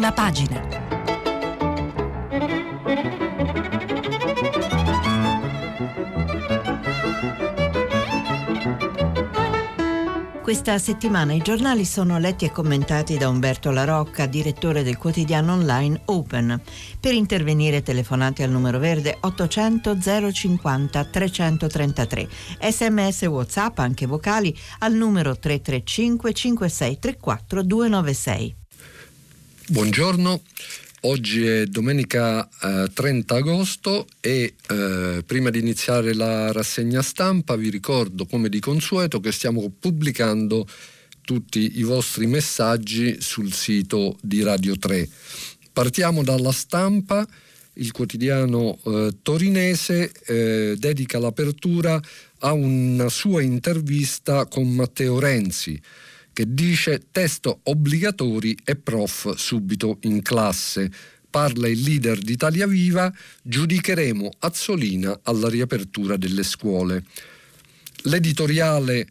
prima pagina. Questa settimana i giornali sono letti e commentati da Umberto Larocca, direttore del quotidiano online Open. Per intervenire telefonate al numero verde 800 050 333. Sms WhatsApp anche vocali al numero 335 5634 296. Buongiorno. Oggi è domenica eh, 30 agosto e eh, prima di iniziare la rassegna stampa vi ricordo come di consueto che stiamo pubblicando tutti i vostri messaggi sul sito di Radio 3. Partiamo dalla stampa, il quotidiano eh, torinese eh, dedica l'apertura a una sua intervista con Matteo Renzi che dice testo obbligatori e prof subito in classe. Parla il leader di Italia Viva, giudicheremo Azzolina alla riapertura delle scuole. L'editoriale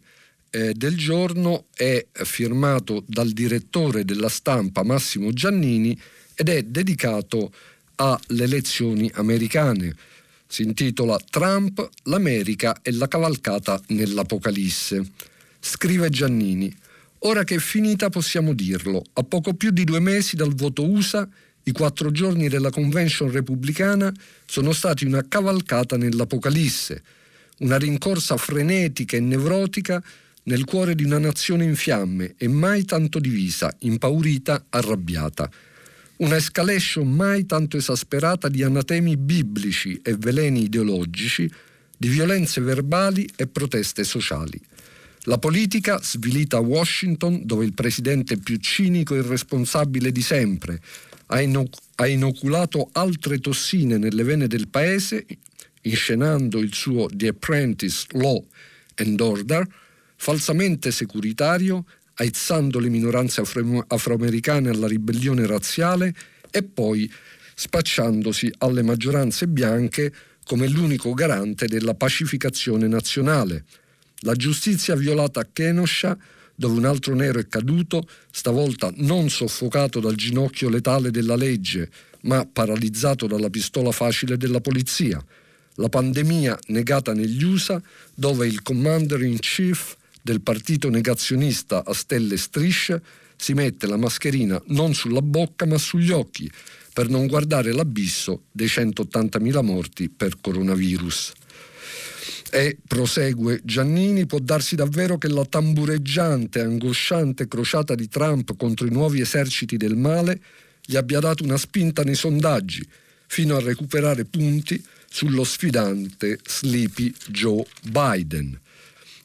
eh, del giorno è firmato dal direttore della stampa Massimo Giannini ed è dedicato alle elezioni americane. Si intitola Trump, l'America e la cavalcata nell'Apocalisse. Scrive Giannini. Ora che è finita possiamo dirlo. A poco più di due mesi dal voto USA, i quattro giorni della convention repubblicana sono stati una cavalcata nell'Apocalisse, una rincorsa frenetica e nevrotica nel cuore di una nazione in fiamme e mai tanto divisa, impaurita, arrabbiata. Una escalation mai tanto esasperata di anatemi biblici e veleni ideologici, di violenze verbali e proteste sociali. La politica, svilita a Washington, dove il presidente più cinico e irresponsabile di sempre ha, inoc- ha inoculato altre tossine nelle vene del paese, inscenando il suo The Apprentice Law and Order, falsamente securitario, aizzando le minoranze afro- afroamericane alla ribellione razziale e poi spacciandosi alle maggioranze bianche come l'unico garante della pacificazione nazionale la giustizia violata a Kenosha, dove un altro nero è caduto, stavolta non soffocato dal ginocchio letale della legge, ma paralizzato dalla pistola facile della polizia. La pandemia negata negli USA, dove il commander in chief del partito negazionista a stelle e strisce si mette la mascherina non sulla bocca ma sugli occhi per non guardare l'abisso dei 180.000 morti per coronavirus. E prosegue Giannini, può darsi davvero che la tambureggiante angosciante crociata di Trump contro i nuovi eserciti del male gli abbia dato una spinta nei sondaggi, fino a recuperare punti sullo sfidante Sleepy Joe Biden.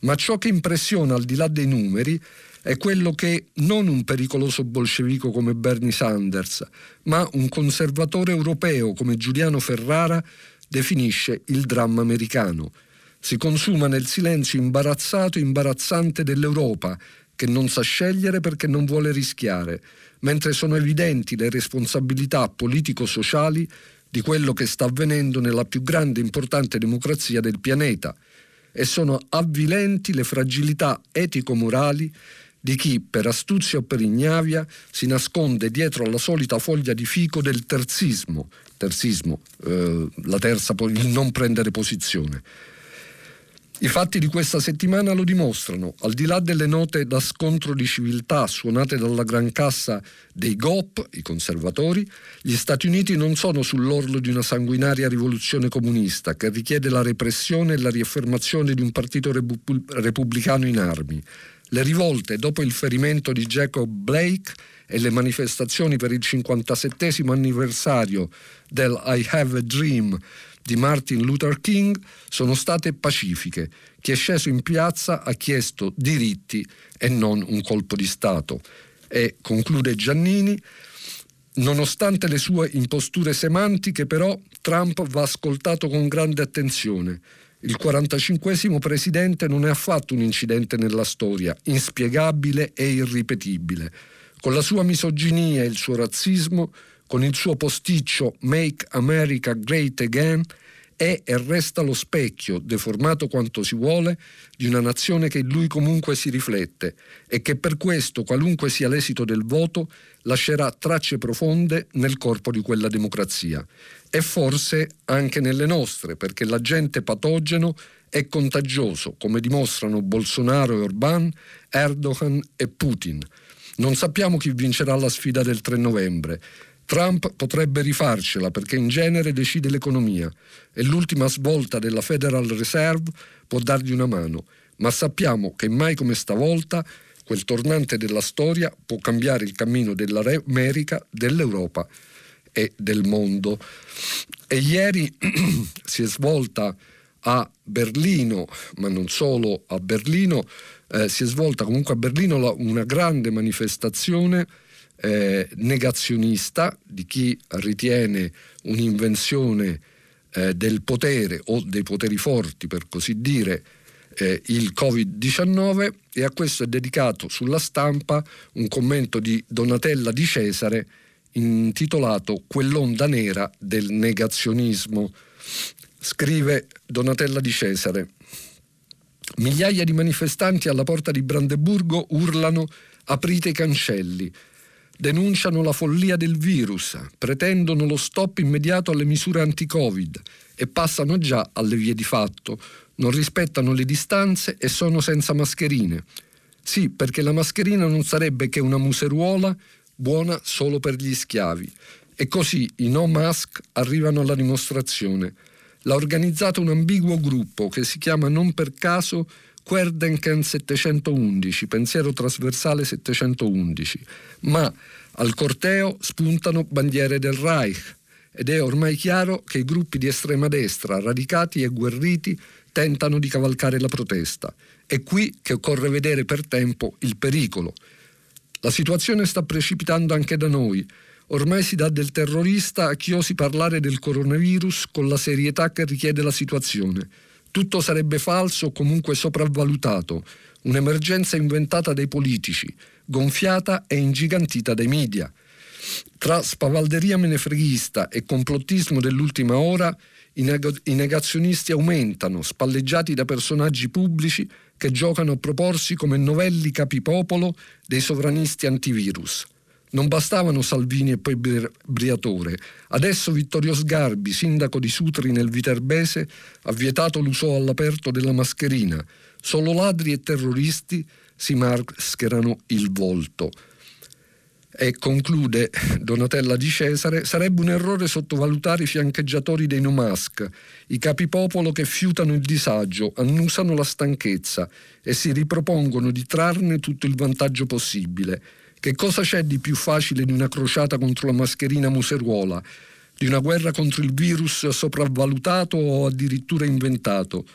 Ma ciò che impressiona al di là dei numeri è quello che non un pericoloso bolscevico come Bernie Sanders, ma un conservatore europeo come Giuliano Ferrara definisce il dramma americano – si consuma nel silenzio imbarazzato e imbarazzante dell'Europa, che non sa scegliere perché non vuole rischiare, mentre sono evidenti le responsabilità politico-sociali di quello che sta avvenendo nella più grande e importante democrazia del pianeta e sono avvilenti le fragilità etico-morali di chi per astuzia o per ignavia si nasconde dietro alla solita foglia di fico del terzismo, terzismo eh, la terza, il non prendere posizione. I fatti di questa settimana lo dimostrano. Al di là delle note da scontro di civiltà suonate dalla gran cassa dei GOP, i conservatori, gli Stati Uniti non sono sull'orlo di una sanguinaria rivoluzione comunista che richiede la repressione e la riaffermazione di un partito repubblicano in armi. Le rivolte dopo il ferimento di Jacob Blake e le manifestazioni per il 57 anniversario del I Have a Dream di Martin Luther King sono state pacifiche. Chi è sceso in piazza ha chiesto diritti e non un colpo di Stato. E conclude Giannini, nonostante le sue imposture semantiche, però Trump va ascoltato con grande attenzione. Il 45 presidente non è affatto un incidente nella storia, inspiegabile e irripetibile. Con la sua misoginia e il suo razzismo, con il suo posticcio Make America Great Again, è e resta lo specchio, deformato quanto si vuole, di una nazione che in lui comunque si riflette e che per questo, qualunque sia l'esito del voto, lascerà tracce profonde nel corpo di quella democrazia. E forse anche nelle nostre, perché l'agente patogeno è contagioso, come dimostrano Bolsonaro e Orbán, Erdogan e Putin. Non sappiamo chi vincerà la sfida del 3 novembre. Trump potrebbe rifarcela perché in genere decide l'economia e l'ultima svolta della Federal Reserve può dargli una mano, ma sappiamo che mai come stavolta quel tornante della storia può cambiare il cammino dell'America, dell'Europa e del mondo. E ieri si è svolta a Berlino, ma non solo a Berlino, eh, si è svolta comunque a Berlino la, una grande manifestazione eh, negazionista di chi ritiene un'invenzione eh, del potere o dei poteri forti, per così dire, eh, il Covid-19 e a questo è dedicato sulla stampa un commento di Donatella Di Cesare intitolato Quell'onda nera del negazionismo. Scrive Donatella Di Cesare. Migliaia di manifestanti alla porta di Brandeburgo urlano aprite i cancelli, denunciano la follia del virus, pretendono lo stop immediato alle misure anti-Covid e passano già alle vie di fatto, non rispettano le distanze e sono senza mascherine. Sì, perché la mascherina non sarebbe che una museruola buona solo per gli schiavi. E così i no mask arrivano alla dimostrazione. L'ha organizzato un ambiguo gruppo che si chiama non per caso Querdenken 711, pensiero trasversale 711, ma al corteo spuntano bandiere del Reich ed è ormai chiaro che i gruppi di estrema destra, radicati e guerriti, tentano di cavalcare la protesta. È qui che occorre vedere per tempo il pericolo. La situazione sta precipitando anche da noi. Ormai si dà del terrorista a chi osi parlare del coronavirus con la serietà che richiede la situazione. Tutto sarebbe falso o comunque sopravvalutato, un'emergenza inventata dai politici, gonfiata e ingigantita dai media. Tra spavalderia menefreghista e complottismo dell'ultima ora, i, neg- i negazionisti aumentano, spalleggiati da personaggi pubblici che giocano a proporsi come novelli capipopolo dei sovranisti antivirus. Non bastavano Salvini e poi Briatore. Adesso Vittorio Sgarbi, sindaco di Sutri nel Viterbese, ha vietato l'uso all'aperto della mascherina. Solo ladri e terroristi si mascherano il volto. E conclude Donatella di Cesare, sarebbe un errore sottovalutare i fiancheggiatori dei Nomask, i capipopolo che fiutano il disagio, annusano la stanchezza e si ripropongono di trarne tutto il vantaggio possibile. Che cosa c'è di più facile di una crociata contro la mascherina museruola, di una guerra contro il virus sopravvalutato o addirittura inventato?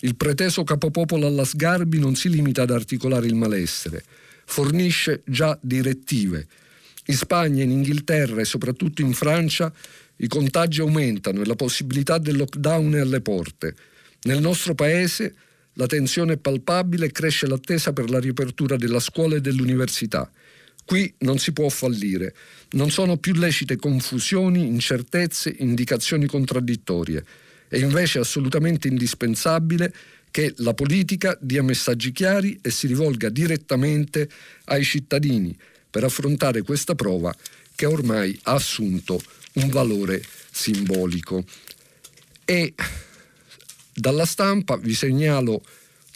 Il preteso capopopolo alla Sgarbi non si limita ad articolare il malessere, fornisce già direttive in Spagna, in Inghilterra e soprattutto in Francia i contagi aumentano e la possibilità del lockdown è alle porte. Nel nostro paese la tensione è palpabile e cresce l'attesa per la riapertura della scuola e dell'università. Qui non si può fallire. Non sono più lecite confusioni, incertezze, indicazioni contraddittorie. È invece assolutamente indispensabile che la politica dia messaggi chiari e si rivolga direttamente ai cittadini per affrontare questa prova che ormai ha assunto un valore simbolico. E dalla stampa vi segnalo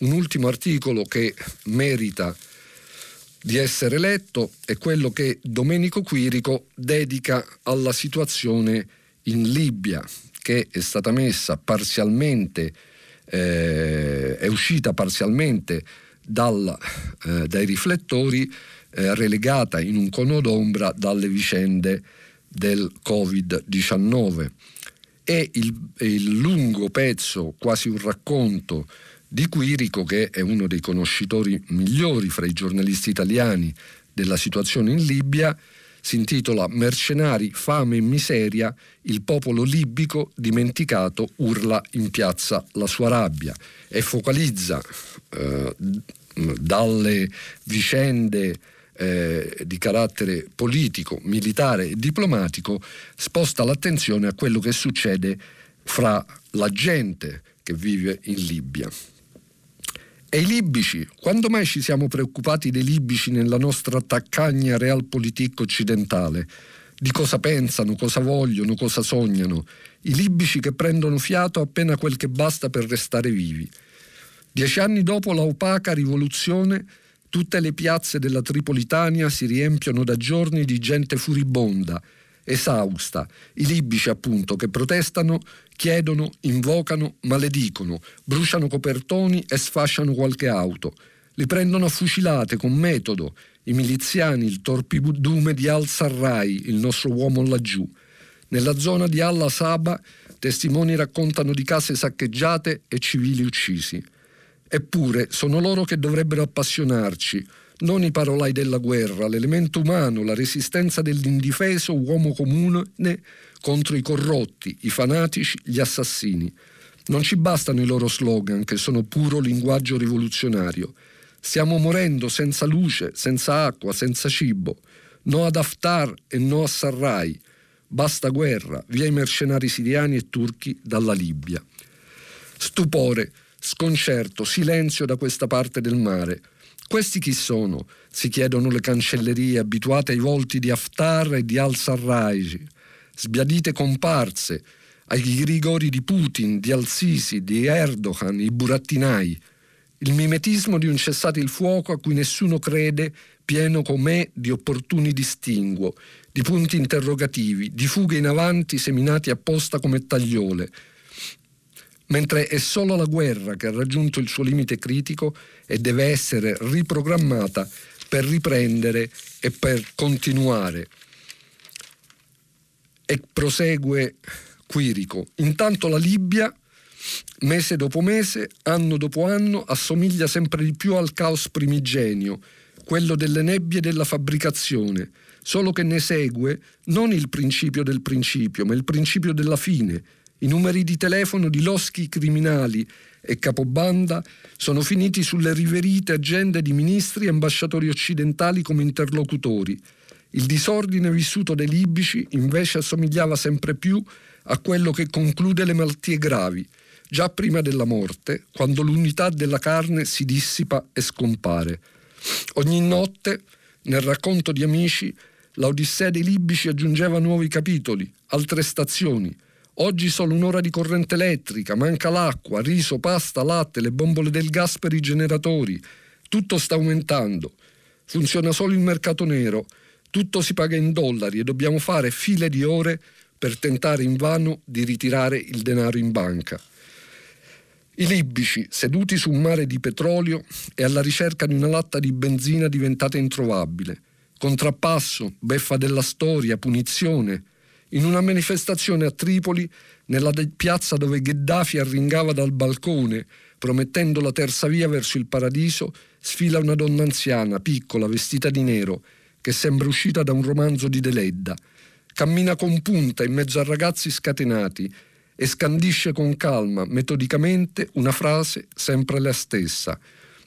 un ultimo articolo che merita di essere letto, è quello che Domenico Quirico dedica alla situazione in Libia, che è stata messa parzialmente, eh, è uscita parzialmente dal, eh, dai riflettori eh, relegata in un cono d'ombra dalle vicende del Covid-19. E il, il lungo pezzo, quasi un racconto, di Quirico, che è uno dei conoscitori migliori fra i giornalisti italiani della situazione in Libia, si intitola Mercenari, fame e miseria, il popolo libico dimenticato urla in piazza la sua rabbia e focalizza eh, dalle vicende eh, di carattere politico, militare e diplomatico, sposta l'attenzione a quello che succede fra la gente che vive in Libia. E i libici? Quando mai ci siamo preoccupati dei libici nella nostra taccagna realpolitik occidentale? Di cosa pensano, cosa vogliono, cosa sognano? I libici che prendono fiato appena quel che basta per restare vivi. Dieci anni dopo la opaca rivoluzione, tutte le piazze della Tripolitania si riempiono da giorni di gente furibonda, esausta, i libici appunto che protestano, chiedono, invocano, maledicono, bruciano copertoni e sfasciano qualche auto. Li prendono a fucilate con metodo, i miliziani, il torpidume di Al-Sarrai, il nostro uomo laggiù. Nella zona di Al-Asaba testimoni raccontano di case saccheggiate e civili uccisi. Eppure sono loro che dovrebbero appassionarci, non i parolai della guerra, l'elemento umano, la resistenza dell'indifeso uomo comune contro i corrotti, i fanatici, gli assassini. Non ci bastano i loro slogan, che sono puro linguaggio rivoluzionario. Stiamo morendo senza luce, senza acqua, senza cibo. No ad Haftar e no a Sarrai. Basta guerra, via i mercenari siriani e turchi dalla Libia. Stupore, sconcerto, silenzio da questa parte del mare. Questi chi sono? Si chiedono le cancellerie abituate ai volti di Haftar e di al-Sarraj, sbiadite comparse, ai rigori di Putin, di Al-Sisi, di Erdogan, i burattinai. Il mimetismo di un cessate il fuoco a cui nessuno crede, pieno com'è di opportuni distinguo, di punti interrogativi, di fughe in avanti seminati apposta come tagliole, mentre è solo la guerra che ha raggiunto il suo limite critico e deve essere riprogrammata per riprendere e per continuare. E prosegue Quirico. Intanto la Libia, mese dopo mese, anno dopo anno, assomiglia sempre di più al caos primigenio, quello delle nebbie della fabbricazione, solo che ne segue non il principio del principio, ma il principio della fine, i numeri di telefono di loschi criminali e capobanda sono finiti sulle riverite agende di ministri e ambasciatori occidentali come interlocutori. Il disordine vissuto dai libici invece assomigliava sempre più a quello che conclude le malattie gravi, già prima della morte, quando l'unità della carne si dissipa e scompare. Ogni notte, nel racconto di amici, l'Odissea dei libici aggiungeva nuovi capitoli, altre stazioni, Oggi solo un'ora di corrente elettrica, manca l'acqua, riso, pasta, latte, le bombole del gas per i generatori. Tutto sta aumentando. Funziona solo il mercato nero. Tutto si paga in dollari e dobbiamo fare file di ore per tentare invano di ritirare il denaro in banca. I libici, seduti su un mare di petrolio e alla ricerca di una latta di benzina diventata introvabile. Contrappasso, beffa della storia, punizione, in una manifestazione a Tripoli, nella piazza dove Gheddafi arringava dal balcone, promettendo la terza via verso il paradiso, sfila una donna anziana, piccola, vestita di nero, che sembra uscita da un romanzo di Deledda. Cammina con punta in mezzo a ragazzi scatenati e scandisce con calma, metodicamente, una frase sempre la stessa.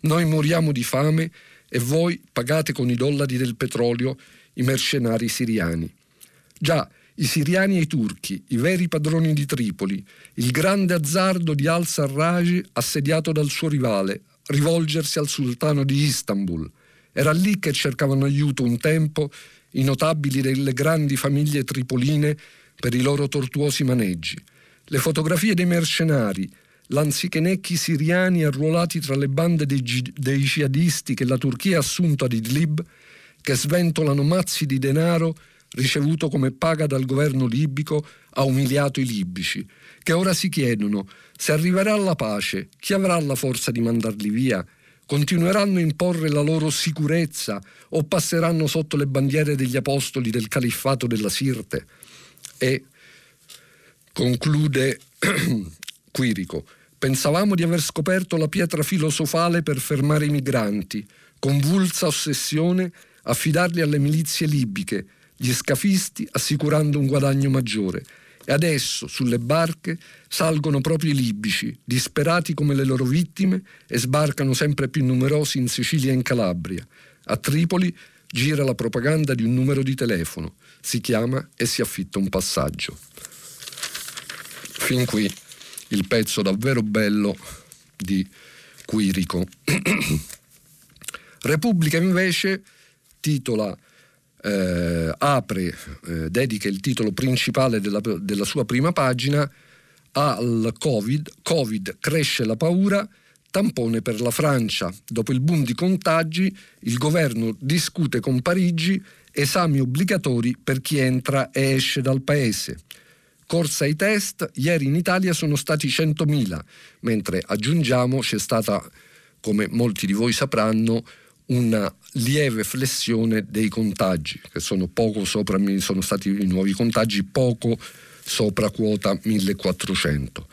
Noi moriamo di fame e voi pagate con i dollari del petrolio i mercenari siriani. Già, i siriani e i turchi, i veri padroni di Tripoli, il grande azzardo di al-Sarraj assediato dal suo rivale, rivolgersi al sultano di Istanbul. Era lì che cercavano aiuto un tempo i notabili delle grandi famiglie tripoline per i loro tortuosi maneggi. Le fotografie dei mercenari, lanzichenecchi siriani arruolati tra le bande dei, dei jihadisti che la Turchia ha assunto ad Idlib, che sventolano mazzi di denaro ricevuto come paga dal governo libico, ha umiliato i libici, che ora si chiedono se arriverà la pace, chi avrà la forza di mandarli via? Continueranno a imporre la loro sicurezza o passeranno sotto le bandiere degli apostoli del califfato della Sirte? E conclude Quirico. Pensavamo di aver scoperto la pietra filosofale per fermare i migranti, convulsa ossessione affidarli alle milizie libiche, gli scafisti assicurando un guadagno maggiore. E adesso sulle barche salgono proprio i libici, disperati come le loro vittime, e sbarcano sempre più numerosi in Sicilia e in Calabria. A Tripoli gira la propaganda di un numero di telefono, si chiama e si affitta un passaggio. Fin qui il pezzo davvero bello di Quirico. Repubblica invece titola eh, apre, eh, dedica il titolo principale della, della sua prima pagina al Covid, Covid cresce la paura, tampone per la Francia. Dopo il boom di contagi, il governo discute con Parigi esami obbligatori per chi entra e esce dal paese. Corsa ai test, ieri in Italia sono stati 100.000, mentre aggiungiamo c'è stata, come molti di voi sapranno, una lieve flessione dei contagi, che sono sopra, sono stati i nuovi contagi poco sopra quota 1400.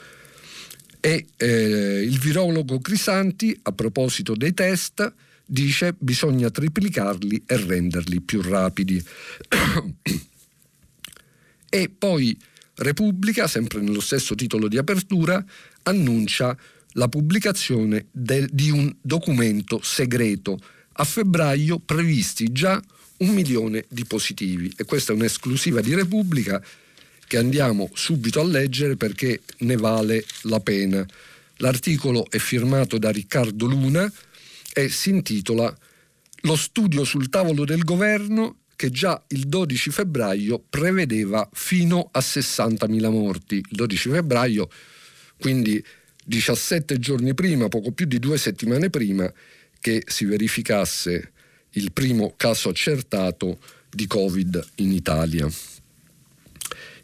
E eh, il virologo Crisanti, a proposito dei test, dice bisogna triplicarli e renderli più rapidi. e poi Repubblica, sempre nello stesso titolo di apertura, annuncia la pubblicazione de, di un documento segreto a febbraio previsti già un milione di positivi e questa è un'esclusiva di Repubblica che andiamo subito a leggere perché ne vale la pena. L'articolo è firmato da Riccardo Luna e si intitola Lo studio sul tavolo del governo che già il 12 febbraio prevedeva fino a 60.000 morti. Il 12 febbraio, quindi 17 giorni prima, poco più di due settimane prima, che si verificasse il primo caso accertato di Covid in Italia.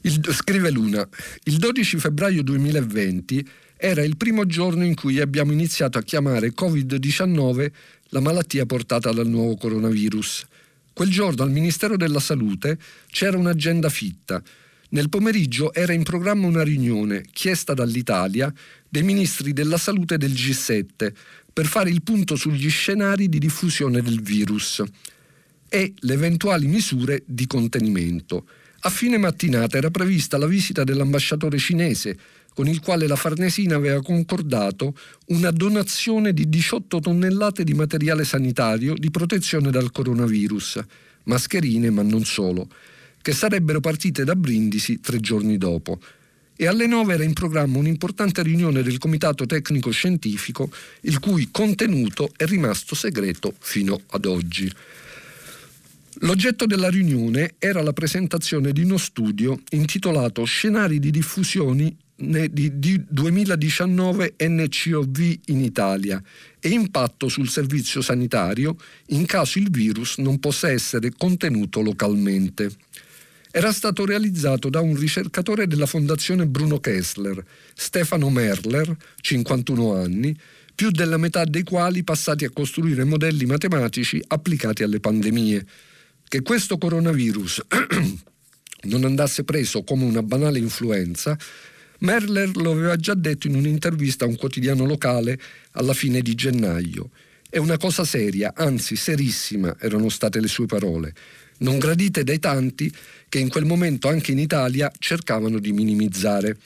Il, scrive Luna, il 12 febbraio 2020 era il primo giorno in cui abbiamo iniziato a chiamare Covid-19 la malattia portata dal nuovo coronavirus. Quel giorno al Ministero della Salute c'era un'agenda fitta. Nel pomeriggio era in programma una riunione chiesta dall'Italia dei ministri della salute del G7 per fare il punto sugli scenari di diffusione del virus e le eventuali misure di contenimento. A fine mattinata era prevista la visita dell'ambasciatore cinese, con il quale la Farnesina aveva concordato una donazione di 18 tonnellate di materiale sanitario di protezione dal coronavirus, mascherine ma non solo, che sarebbero partite da Brindisi tre giorni dopo e alle 9 era in programma un'importante riunione del Comitato Tecnico Scientifico, il cui contenuto è rimasto segreto fino ad oggi. L'oggetto della riunione era la presentazione di uno studio intitolato Scenari di diffusione di 2019 NCOV in Italia e impatto sul servizio sanitario in caso il virus non possa essere contenuto localmente era stato realizzato da un ricercatore della Fondazione Bruno Kessler, Stefano Merler, 51 anni, più della metà dei quali passati a costruire modelli matematici applicati alle pandemie. Che questo coronavirus non andasse preso come una banale influenza, Merler lo aveva già detto in un'intervista a un quotidiano locale alla fine di gennaio. È una cosa seria, anzi serissima, erano state le sue parole non gradite dai tanti che in quel momento anche in Italia cercavano di minimizzare.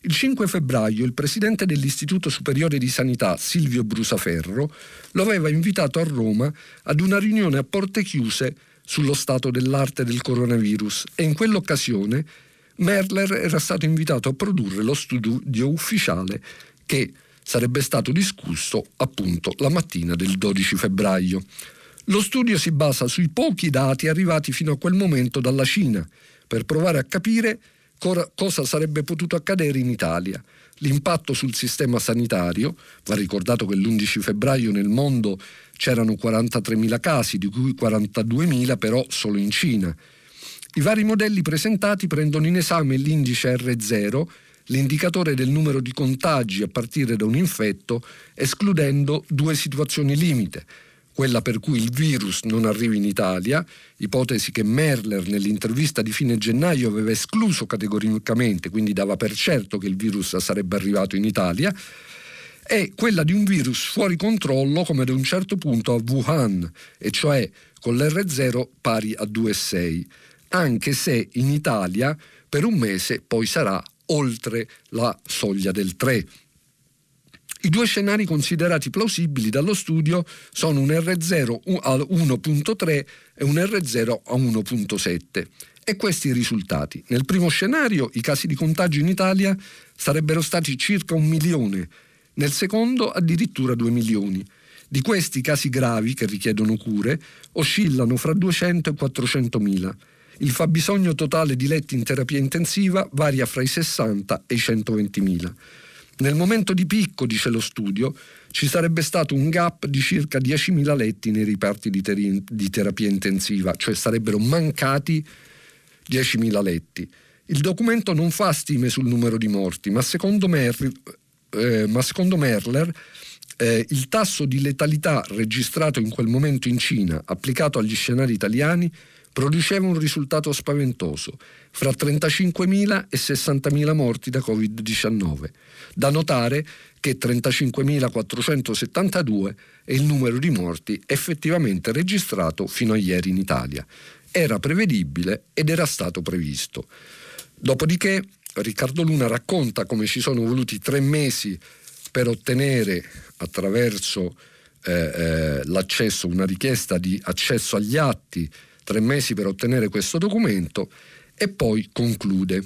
Il 5 febbraio il presidente dell'Istituto Superiore di Sanità, Silvio Brusaferro, lo aveva invitato a Roma ad una riunione a porte chiuse sullo stato dell'arte del coronavirus e in quell'occasione Merler era stato invitato a produrre lo studio ufficiale che sarebbe stato discusso appunto la mattina del 12 febbraio. Lo studio si basa sui pochi dati arrivati fino a quel momento dalla Cina per provare a capire cosa sarebbe potuto accadere in Italia. L'impatto sul sistema sanitario, va ricordato che l'11 febbraio nel mondo c'erano 43.000 casi, di cui 42.000 però solo in Cina. I vari modelli presentati prendono in esame l'indice R0, l'indicatore del numero di contagi a partire da un infetto, escludendo due situazioni limite quella per cui il virus non arrivi in Italia, ipotesi che Merler nell'intervista di fine gennaio aveva escluso categoricamente, quindi dava per certo che il virus sarebbe arrivato in Italia, è quella di un virus fuori controllo come ad un certo punto a Wuhan, e cioè con l'R0 pari a 2,6, anche se in Italia per un mese poi sarà oltre la soglia del 3. I due scenari considerati plausibili dallo studio sono un R0 a 1.3 e un R0 a 1.7. E questi i risultati. Nel primo scenario i casi di contagio in Italia sarebbero stati circa un milione, nel secondo addirittura due milioni. Di questi i casi gravi che richiedono cure oscillano fra 200 e 400 mila. Il fabbisogno totale di letti in terapia intensiva varia fra i 60 e i 120 mila. Nel momento di picco, dice lo studio, ci sarebbe stato un gap di circa 10.000 letti nei riparti di, ter- di terapia intensiva, cioè sarebbero mancati 10.000 letti. Il documento non fa stime sul numero di morti, ma secondo, Mer- eh, ma secondo Merler eh, il tasso di letalità registrato in quel momento in Cina, applicato agli scenari italiani, produceva un risultato spaventoso, fra 35.000 e 60.000 morti da Covid-19. Da notare che 35.472 è il numero di morti effettivamente registrato fino a ieri in Italia. Era prevedibile ed era stato previsto. Dopodiché Riccardo Luna racconta come ci sono voluti tre mesi per ottenere attraverso eh, eh, l'accesso, una richiesta di accesso agli atti tre mesi per ottenere questo documento e poi conclude.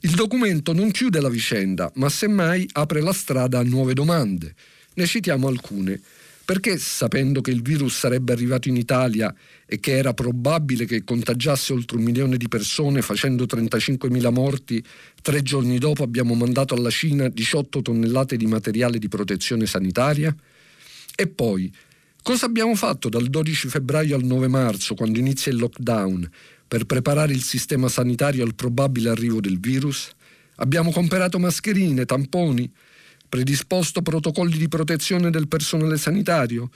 Il documento non chiude la vicenda, ma semmai apre la strada a nuove domande. Ne citiamo alcune. Perché sapendo che il virus sarebbe arrivato in Italia e che era probabile che contagiasse oltre un milione di persone facendo 35.000 morti, tre giorni dopo abbiamo mandato alla Cina 18 tonnellate di materiale di protezione sanitaria? E poi, Cosa abbiamo fatto dal 12 febbraio al 9 marzo, quando inizia il lockdown, per preparare il sistema sanitario al probabile arrivo del virus? Abbiamo comprato mascherine, tamponi, predisposto protocolli di protezione del personale sanitario?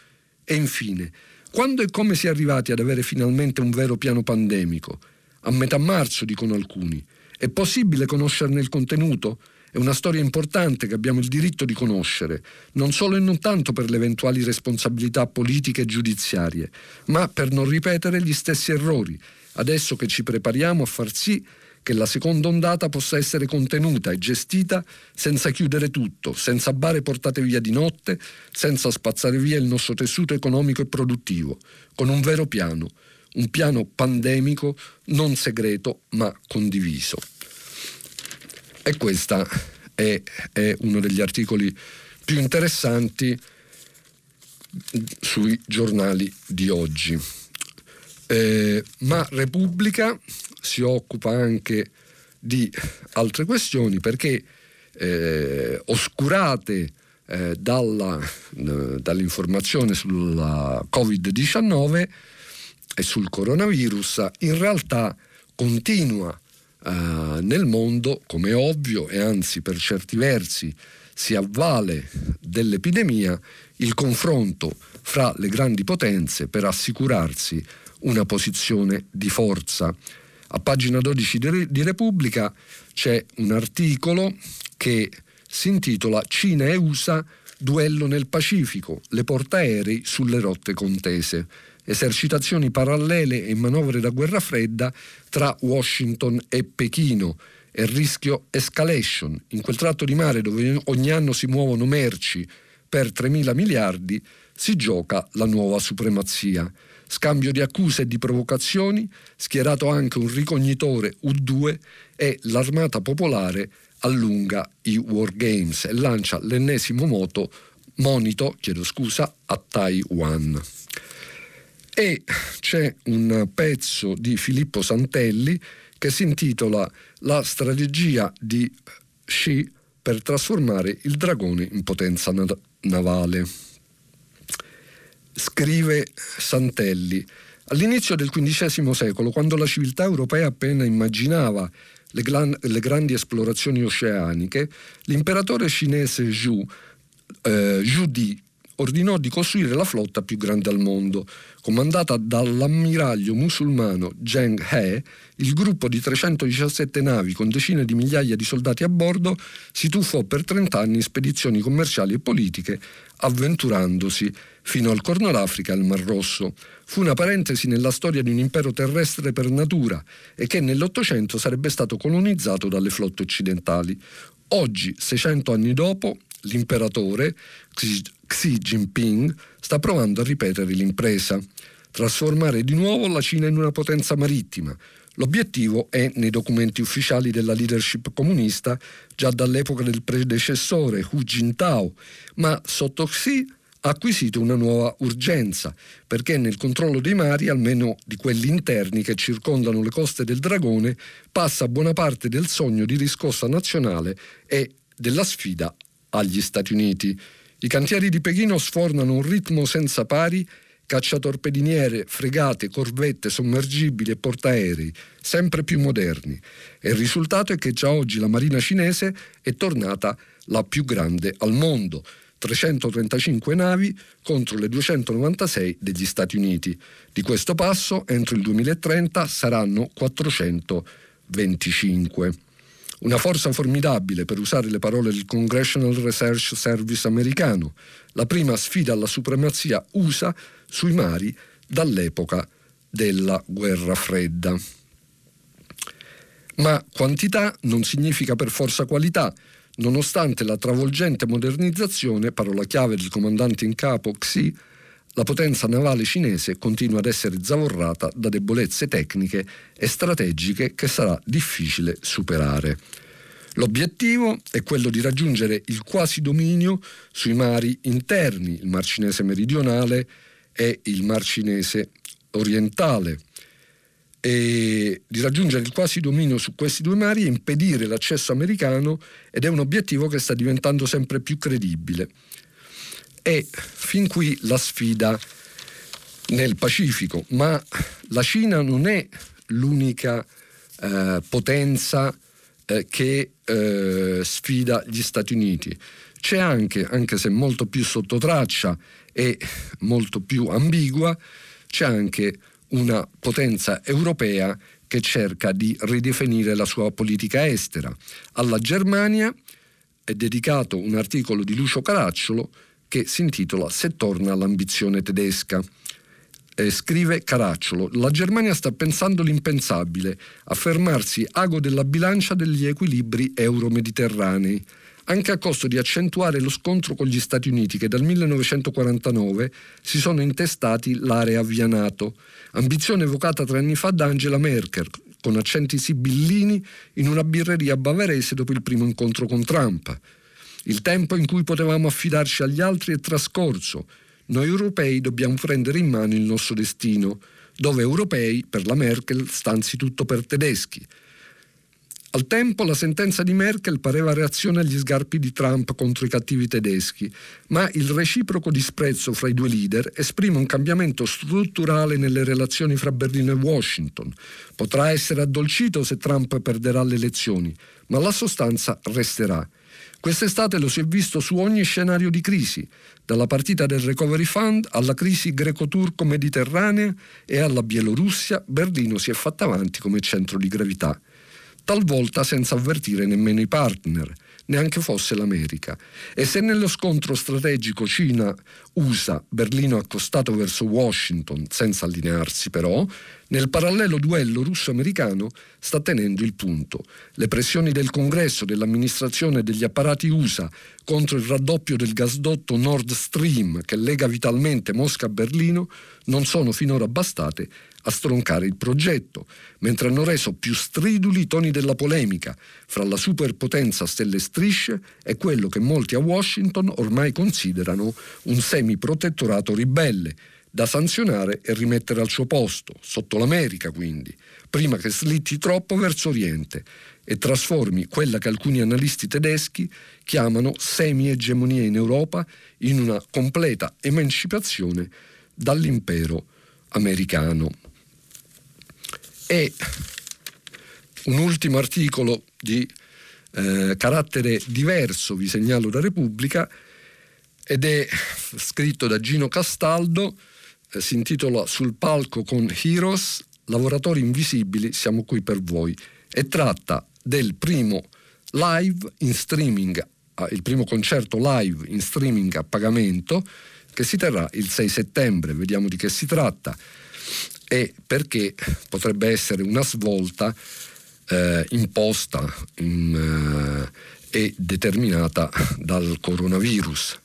E infine, quando e come si è arrivati ad avere finalmente un vero piano pandemico? A metà marzo, dicono alcuni. È possibile conoscerne il contenuto? È una storia importante che abbiamo il diritto di conoscere, non solo e non tanto per le eventuali responsabilità politiche e giudiziarie, ma per non ripetere gli stessi errori, adesso che ci prepariamo a far sì che la seconda ondata possa essere contenuta e gestita senza chiudere tutto, senza bare portate via di notte, senza spazzare via il nostro tessuto economico e produttivo, con un vero piano, un piano pandemico non segreto ma condiviso. E questo è, è uno degli articoli più interessanti sui giornali di oggi. Eh, ma Repubblica si occupa anche di altre questioni perché eh, oscurate eh, dalla, eh, dall'informazione sulla Covid-19 e sul coronavirus, in realtà continua uh, nel mondo, come ovvio, e anzi per certi versi si avvale dell'epidemia, il confronto fra le grandi potenze per assicurarsi una posizione di forza. A pagina 12 di Repubblica c'è un articolo che si intitola Cina e USA, duello nel Pacifico, le portaerei sulle rotte contese esercitazioni parallele e manovre da guerra fredda tra Washington e Pechino e rischio escalation. In quel tratto di mare dove ogni anno si muovono merci per 3.000 miliardi si gioca la nuova supremazia. Scambio di accuse e di provocazioni, schierato anche un ricognitore U2 e l'armata popolare allunga i wargames e lancia l'ennesimo moto, monito chiedo scusa, a Taiwan. E c'è un pezzo di Filippo Santelli che si intitola La strategia di Xi per trasformare il dragone in potenza navale. Scrive Santelli, all'inizio del XV secolo, quando la civiltà europea appena immaginava le, gran- le grandi esplorazioni oceaniche, l'imperatore cinese Zhu, eh, Zhu Di ordinò di costruire la flotta più grande al mondo. Comandata dall'ammiraglio musulmano Zheng He, il gruppo di 317 navi con decine di migliaia di soldati a bordo si tuffò per 30 anni in spedizioni commerciali e politiche, avventurandosi fino al Corno d'Africa e al Mar Rosso. Fu una parentesi nella storia di un impero terrestre per natura e che nell'Ottocento sarebbe stato colonizzato dalle flotte occidentali. Oggi, 600 anni dopo, l'imperatore Xi Jinping sta provando a ripetere l'impresa, trasformare di nuovo la Cina in una potenza marittima. L'obiettivo è, nei documenti ufficiali della leadership comunista, già dall'epoca del predecessore Hu Jintao, ma sotto Xi ha acquisito una nuova urgenza, perché nel controllo dei mari, almeno di quelli interni che circondano le coste del Dragone, passa buona parte del sogno di riscossa nazionale e della sfida agli Stati Uniti. I cantieri di Pechino sfornano un ritmo senza pari cacciatorpediniere, fregate, corvette, sommergibili e portaerei, sempre più moderni. E il risultato è che già oggi la marina cinese è tornata la più grande al mondo. 335 navi contro le 296 degli Stati Uniti. Di questo passo, entro il 2030 saranno 425. Una forza formidabile, per usare le parole del Congressional Research Service americano, la prima sfida alla supremazia USA sui mari dall'epoca della guerra fredda. Ma quantità non significa per forza qualità, nonostante la travolgente modernizzazione, parola chiave del comandante in capo Xi, la potenza navale cinese continua ad essere zavorrata da debolezze tecniche e strategiche che sarà difficile superare. L'obiettivo è quello di raggiungere il quasi dominio sui mari interni, il Mar Cinese meridionale e il Mar Cinese orientale, e di raggiungere il quasi dominio su questi due mari e impedire l'accesso americano ed è un obiettivo che sta diventando sempre più credibile. E fin qui la sfida nel Pacifico, ma la Cina non è l'unica eh, potenza eh, che eh, sfida gli Stati Uniti. C'è anche, anche se molto più sotto traccia e molto più ambigua, c'è anche una potenza europea che cerca di ridefinire la sua politica estera. Alla Germania è dedicato un articolo di Lucio Caracciolo che si intitola Se torna l'ambizione tedesca. Eh, scrive Caracciolo, la Germania sta pensando l'impensabile, a fermarsi ago della bilancia degli equilibri euro-mediterranei, anche a costo di accentuare lo scontro con gli Stati Uniti che dal 1949 si sono intestati l'area via NATO, ambizione evocata tre anni fa da Angela Merkel, con accenti sibillini in una birreria bavarese dopo il primo incontro con Trump. Il tempo in cui potevamo affidarci agli altri è trascorso. Noi europei dobbiamo prendere in mano il nostro destino, dove europei, per la Merkel, sta anzitutto per tedeschi. Al tempo la sentenza di Merkel pareva reazione agli sgarpi di Trump contro i cattivi tedeschi, ma il reciproco disprezzo fra i due leader esprime un cambiamento strutturale nelle relazioni fra Berlino e Washington. Potrà essere addolcito se Trump perderà le elezioni, ma la sostanza resterà. Quest'estate lo si è visto su ogni scenario di crisi, dalla partita del Recovery Fund alla crisi greco-turco-mediterranea e alla Bielorussia, Berlino si è fatta avanti come centro di gravità, talvolta senza avvertire nemmeno i partner neanche fosse l'America. E se nello scontro strategico Cina-USA Berlino ha accostato verso Washington senza allinearsi però, nel parallelo duello russo-americano sta tenendo il punto. Le pressioni del Congresso, dell'amministrazione e degli apparati USA contro il raddoppio del gasdotto Nord Stream che lega vitalmente Mosca a Berlino non sono finora bastate a stroncare il progetto, mentre hanno reso più striduli i toni della polemica fra la superpotenza stelle strisce e quello che molti a Washington ormai considerano un semi-protettorato ribelle, da sanzionare e rimettere al suo posto, sotto l'America quindi, prima che slitti troppo verso Oriente e trasformi quella che alcuni analisti tedeschi chiamano semi-egemonia in Europa in una completa emancipazione dall'impero americano. E un ultimo articolo di eh, carattere diverso, vi segnalo da Repubblica, ed è scritto da Gino Castaldo, eh, si intitola Sul palco con Heroes, lavoratori invisibili, siamo qui per voi, e tratta del primo live in streaming, eh, il primo concerto live in streaming a pagamento che si terrà il 6 settembre, vediamo di che si tratta e perché potrebbe essere una svolta eh, imposta in, è determinata dal coronavirus.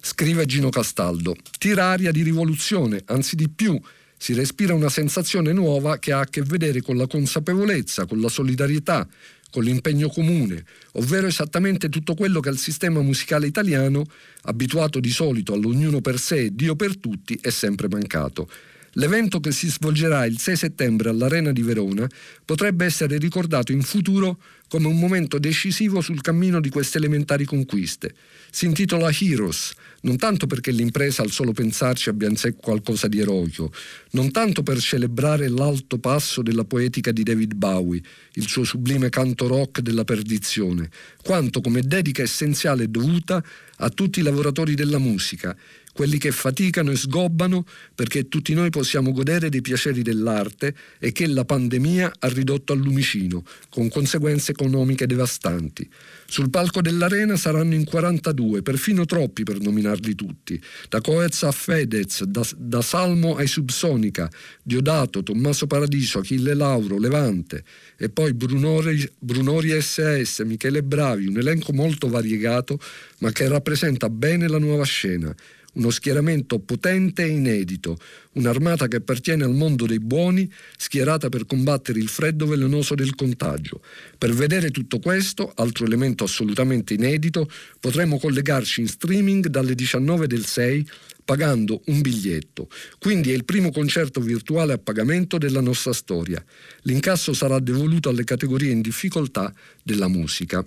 Scrive Gino Castaldo, tira aria di rivoluzione, anzi di più, si respira una sensazione nuova che ha a che vedere con la consapevolezza, con la solidarietà, con l'impegno comune, ovvero esattamente tutto quello che al sistema musicale italiano, abituato di solito all'ognuno per sé e Dio per tutti, è sempre mancato. L'evento che si svolgerà il 6 settembre all'Arena di Verona potrebbe essere ricordato in futuro come un momento decisivo sul cammino di queste elementari conquiste. Si intitola Heroes, non tanto perché l'impresa al solo pensarci abbia in sé qualcosa di eroico, non tanto per celebrare l'alto passo della poetica di David Bowie, il suo sublime canto rock della perdizione, quanto come dedica essenziale e dovuta a tutti i lavoratori della musica, quelli che faticano e sgobbano perché tutti noi possiamo godere dei piaceri dell'arte e che la pandemia ha ridotto al lumicino, con conseguenze economiche devastanti. Sul palco dell'arena saranno in 42, perfino troppi per nominarli tutti, da Coez a Fedez, da, da Salmo ai Subsonica, Diodato, Tommaso Paradiso, Achille Lauro, Levante, e poi Brunori, Brunori SS, Michele Bravi, un elenco molto variegato, ma che rappresenta bene la nuova scena uno schieramento potente e inedito, un'armata che appartiene al mondo dei buoni, schierata per combattere il freddo velenoso del contagio. Per vedere tutto questo, altro elemento assolutamente inedito, potremo collegarci in streaming dalle 19 del 6 pagando un biglietto. Quindi è il primo concerto virtuale a pagamento della nostra storia. L'incasso sarà devoluto alle categorie in difficoltà della musica.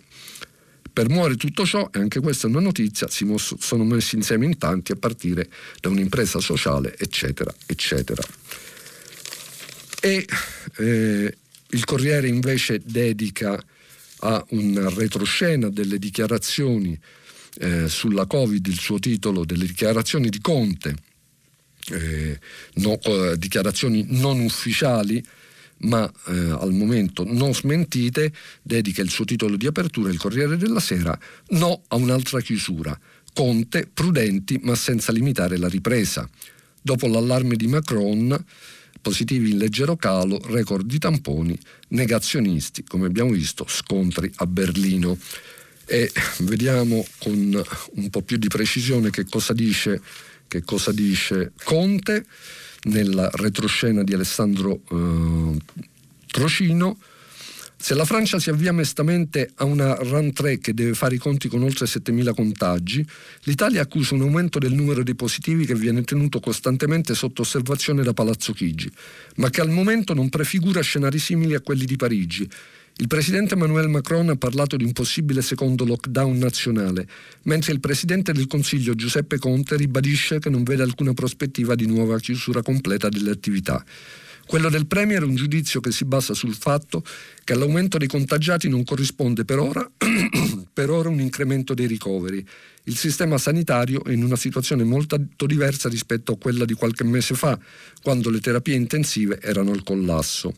Per muovere tutto ciò, e anche questa è una notizia, si mos- sono messi insieme in tanti a partire da un'impresa sociale, eccetera, eccetera. E eh, il Corriere invece dedica a una retroscena delle dichiarazioni eh, sulla Covid, il suo titolo delle dichiarazioni di Conte, eh, no, eh, dichiarazioni non ufficiali ma eh, al momento non smentite, dedica il suo titolo di apertura, il Corriere della Sera, no a un'altra chiusura. Conte, prudenti ma senza limitare la ripresa. Dopo l'allarme di Macron, positivi in leggero calo, record di tamponi, negazionisti, come abbiamo visto, scontri a Berlino. E vediamo con un po' più di precisione che cosa dice, che cosa dice Conte nella retroscena di Alessandro eh, Trocino. Se la Francia si avvia mestamente a una run 3 che deve fare i conti con oltre 7.000 contagi, l'Italia accusa un aumento del numero dei positivi che viene tenuto costantemente sotto osservazione da Palazzo Chigi, ma che al momento non prefigura scenari simili a quelli di Parigi il presidente Emmanuel Macron ha parlato di un possibile secondo lockdown nazionale, mentre il presidente del Consiglio Giuseppe Conte ribadisce che non vede alcuna prospettiva di nuova chiusura completa delle attività. Quello del Premier è un giudizio che si basa sul fatto che all'aumento dei contagiati non corrisponde per ora, per ora un incremento dei ricoveri. Il sistema sanitario è in una situazione molto diversa rispetto a quella di qualche mese fa, quando le terapie intensive erano al collasso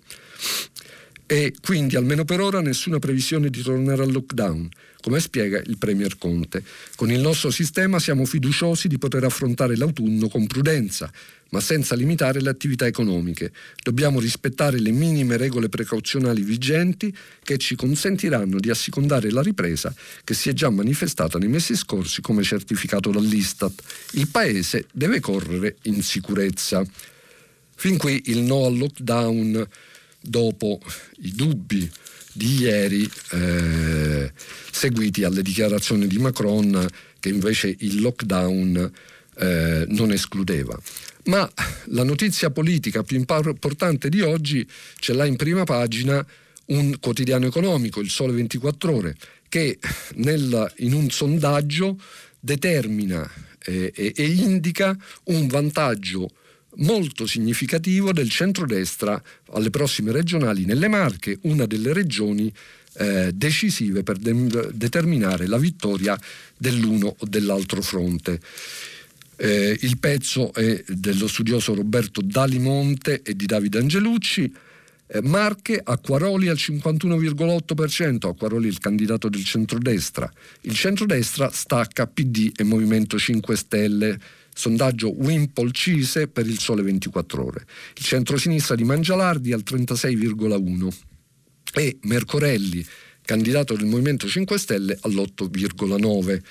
e quindi almeno per ora nessuna previsione di tornare al lockdown, come spiega il Premier Conte. Con il nostro sistema siamo fiduciosi di poter affrontare l'autunno con prudenza, ma senza limitare le attività economiche. Dobbiamo rispettare le minime regole precauzionali vigenti che ci consentiranno di assicondare la ripresa che si è già manifestata nei mesi scorsi come certificato dall'Istat. Il Paese deve correre in sicurezza. Fin qui il no al lockdown dopo i dubbi di ieri eh, seguiti alle dichiarazioni di Macron che invece il lockdown eh, non escludeva. Ma la notizia politica più importante di oggi ce l'ha in prima pagina un quotidiano economico, il Sole 24 ore, che nel, in un sondaggio determina eh, e, e indica un vantaggio molto significativo del centrodestra alle prossime regionali nelle Marche, una delle regioni eh, decisive per de- determinare la vittoria dell'uno o dell'altro fronte. Eh, il pezzo è dello studioso Roberto Dalimonte e di Davide Angelucci. Eh, Marche, Acquaroli al 51,8%, Acquaroli il candidato del centrodestra. Il centrodestra stacca PD e Movimento 5 Stelle sondaggio Wimpole Cise per il Sole 24 Ore. Il centrosinistra di Mangialardi al 36,1 e Mercorelli candidato del Movimento 5 Stelle, all'8,9.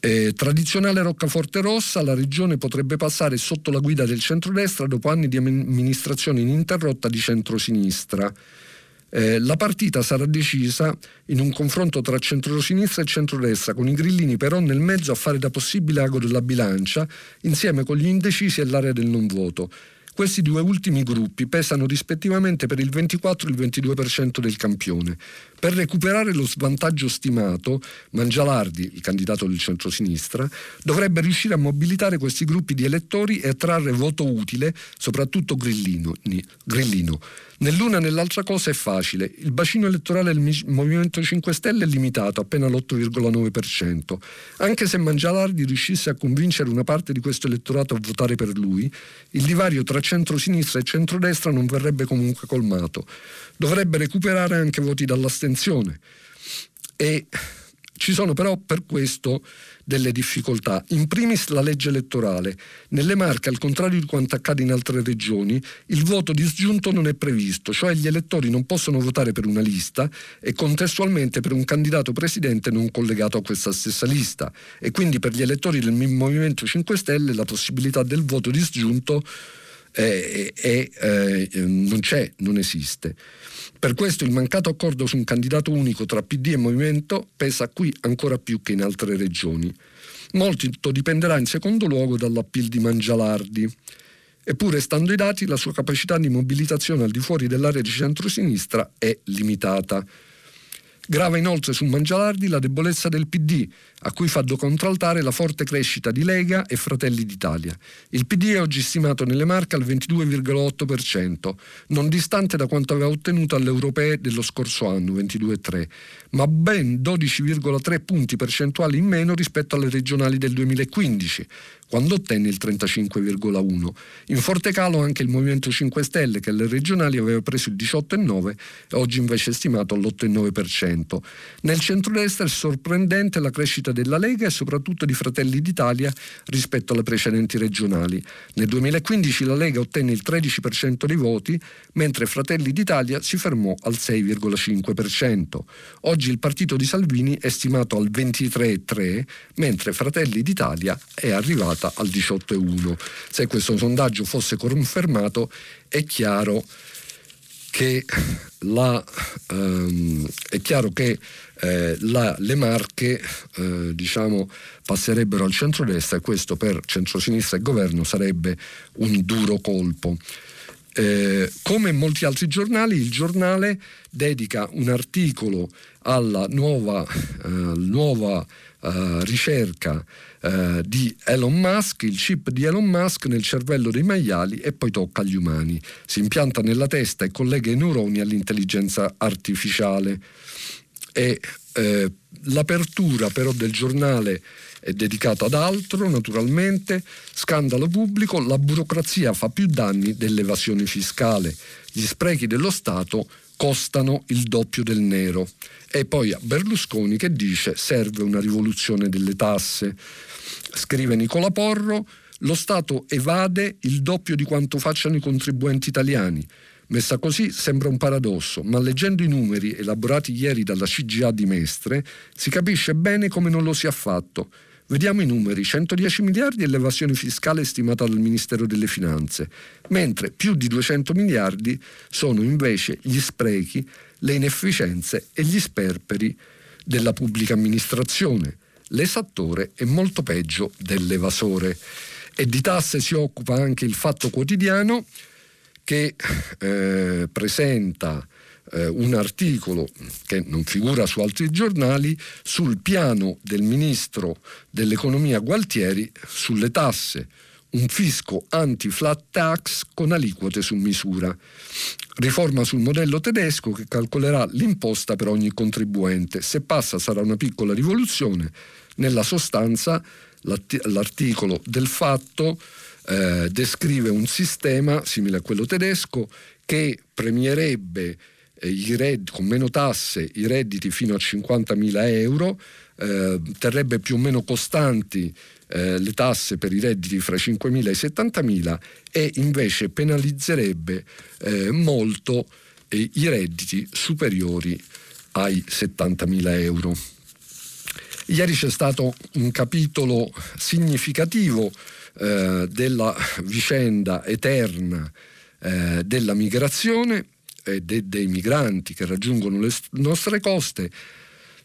Eh, tradizionale roccaforte rossa, la regione potrebbe passare sotto la guida del centrodestra dopo anni di amministrazione ininterrotta di centrosinistra. Eh, la partita sarà decisa in un confronto tra centrosinistra e centrodestra, con i grillini però nel mezzo a fare da possibile ago della bilancia, insieme con gli indecisi e l'area del non voto. Questi due ultimi gruppi pesano rispettivamente per il 24 e il 22% del campione. Per recuperare lo svantaggio stimato, Mangialardi, il candidato del centro-sinistra, dovrebbe riuscire a mobilitare questi gruppi di elettori e trarre voto utile, soprattutto grillino. grillino. Nell'una e nell'altra cosa è facile. Il bacino elettorale del Movimento 5 Stelle è limitato, appena l'8,9%. Anche se Mangialardi riuscisse a convincere una parte di questo elettorato a votare per lui, il divario tra centro-sinistra e centrodestra non verrebbe comunque colmato. Dovrebbe recuperare anche voti dall'astensione. E ci sono però per questo delle difficoltà. In primis la legge elettorale. Nelle Marche, al contrario di quanto accade in altre regioni, il voto disgiunto non è previsto, cioè gli elettori non possono votare per una lista e contestualmente per un candidato presidente non collegato a questa stessa lista. E quindi per gli elettori del Movimento 5 Stelle la possibilità del voto disgiunto è, è, è, non c'è, non esiste. Per questo il mancato accordo su un candidato unico tra PD e Movimento pesa qui ancora più che in altre regioni. Molto dipenderà in secondo luogo dall'appeal di Mangialardi. Eppure, stando ai dati, la sua capacità di mobilitazione al di fuori dell'area di centrosinistra è limitata. Grava inoltre su Mangialardi la debolezza del PD, a cui fa contraltare la forte crescita di Lega e Fratelli d'Italia. Il PD è oggi stimato nelle Marche al 22,8%, non distante da quanto aveva ottenuto alle europee dello scorso anno, 22,3%, ma ben 12,3 punti percentuali in meno rispetto alle regionali del 2015, quando ottenne il 35,1. In forte calo anche il Movimento 5 Stelle che alle regionali aveva preso il 18,9 e oggi invece è stimato all'8,9%. Nel centro-destra è sorprendente la crescita della Lega e soprattutto di Fratelli d'Italia rispetto alle precedenti regionali. Nel 2015 la Lega ottenne il 13% dei voti, mentre Fratelli d'Italia si fermò al 6,5%. Oggi il partito di Salvini è stimato al 23,3%, mentre Fratelli d'Italia è arrivato arrivata al 18,1. Se questo sondaggio fosse confermato è chiaro che, la, ehm, è chiaro che eh, la, le marche eh, diciamo, passerebbero al centrodestra e questo per centrosinistra e governo sarebbe un duro colpo. Eh, come molti altri giornali, il giornale dedica un articolo alla nuova, eh, nuova eh, ricerca eh, di Elon Musk, il chip di Elon Musk nel cervello dei maiali e poi tocca agli umani. Si impianta nella testa e collega i neuroni all'intelligenza artificiale. E eh, l'apertura però del giornale è dedicata ad altro, naturalmente, scandalo pubblico, la burocrazia fa più danni dell'evasione fiscale, gli sprechi dello Stato costano il doppio del nero. E poi a Berlusconi che dice serve una rivoluzione delle tasse. Scrive Nicola Porro, lo Stato evade il doppio di quanto facciano i contribuenti italiani. Messa così sembra un paradosso, ma leggendo i numeri elaborati ieri dalla CGA di Mestre si capisce bene come non lo sia affatto. Vediamo i numeri, 110 miliardi è l'evasione fiscale stimata dal Ministero delle Finanze, mentre più di 200 miliardi sono invece gli sprechi, le inefficienze e gli sperperi della pubblica amministrazione. L'esattore è molto peggio dell'evasore. E di tasse si occupa anche il Fatto Quotidiano che eh, presenta eh, un articolo che non figura su altri giornali sul piano del ministro dell'economia Gualtieri sulle tasse, un fisco anti-flat tax con aliquote su misura. Riforma sul modello tedesco che calcolerà l'imposta per ogni contribuente. Se passa sarà una piccola rivoluzione. Nella sostanza l'articolo del fatto eh, descrive un sistema simile a quello tedesco che premierebbe eh, redditi, con meno tasse i redditi fino a 50.000 euro, eh, terrebbe più o meno costanti eh, le tasse per i redditi fra i 5.000 e i 70.000 e invece penalizzerebbe eh, molto eh, i redditi superiori ai 70.000 euro. Ieri c'è stato un capitolo significativo eh, della vicenda eterna della migrazione e de- dei migranti che raggiungono le st- nostre coste,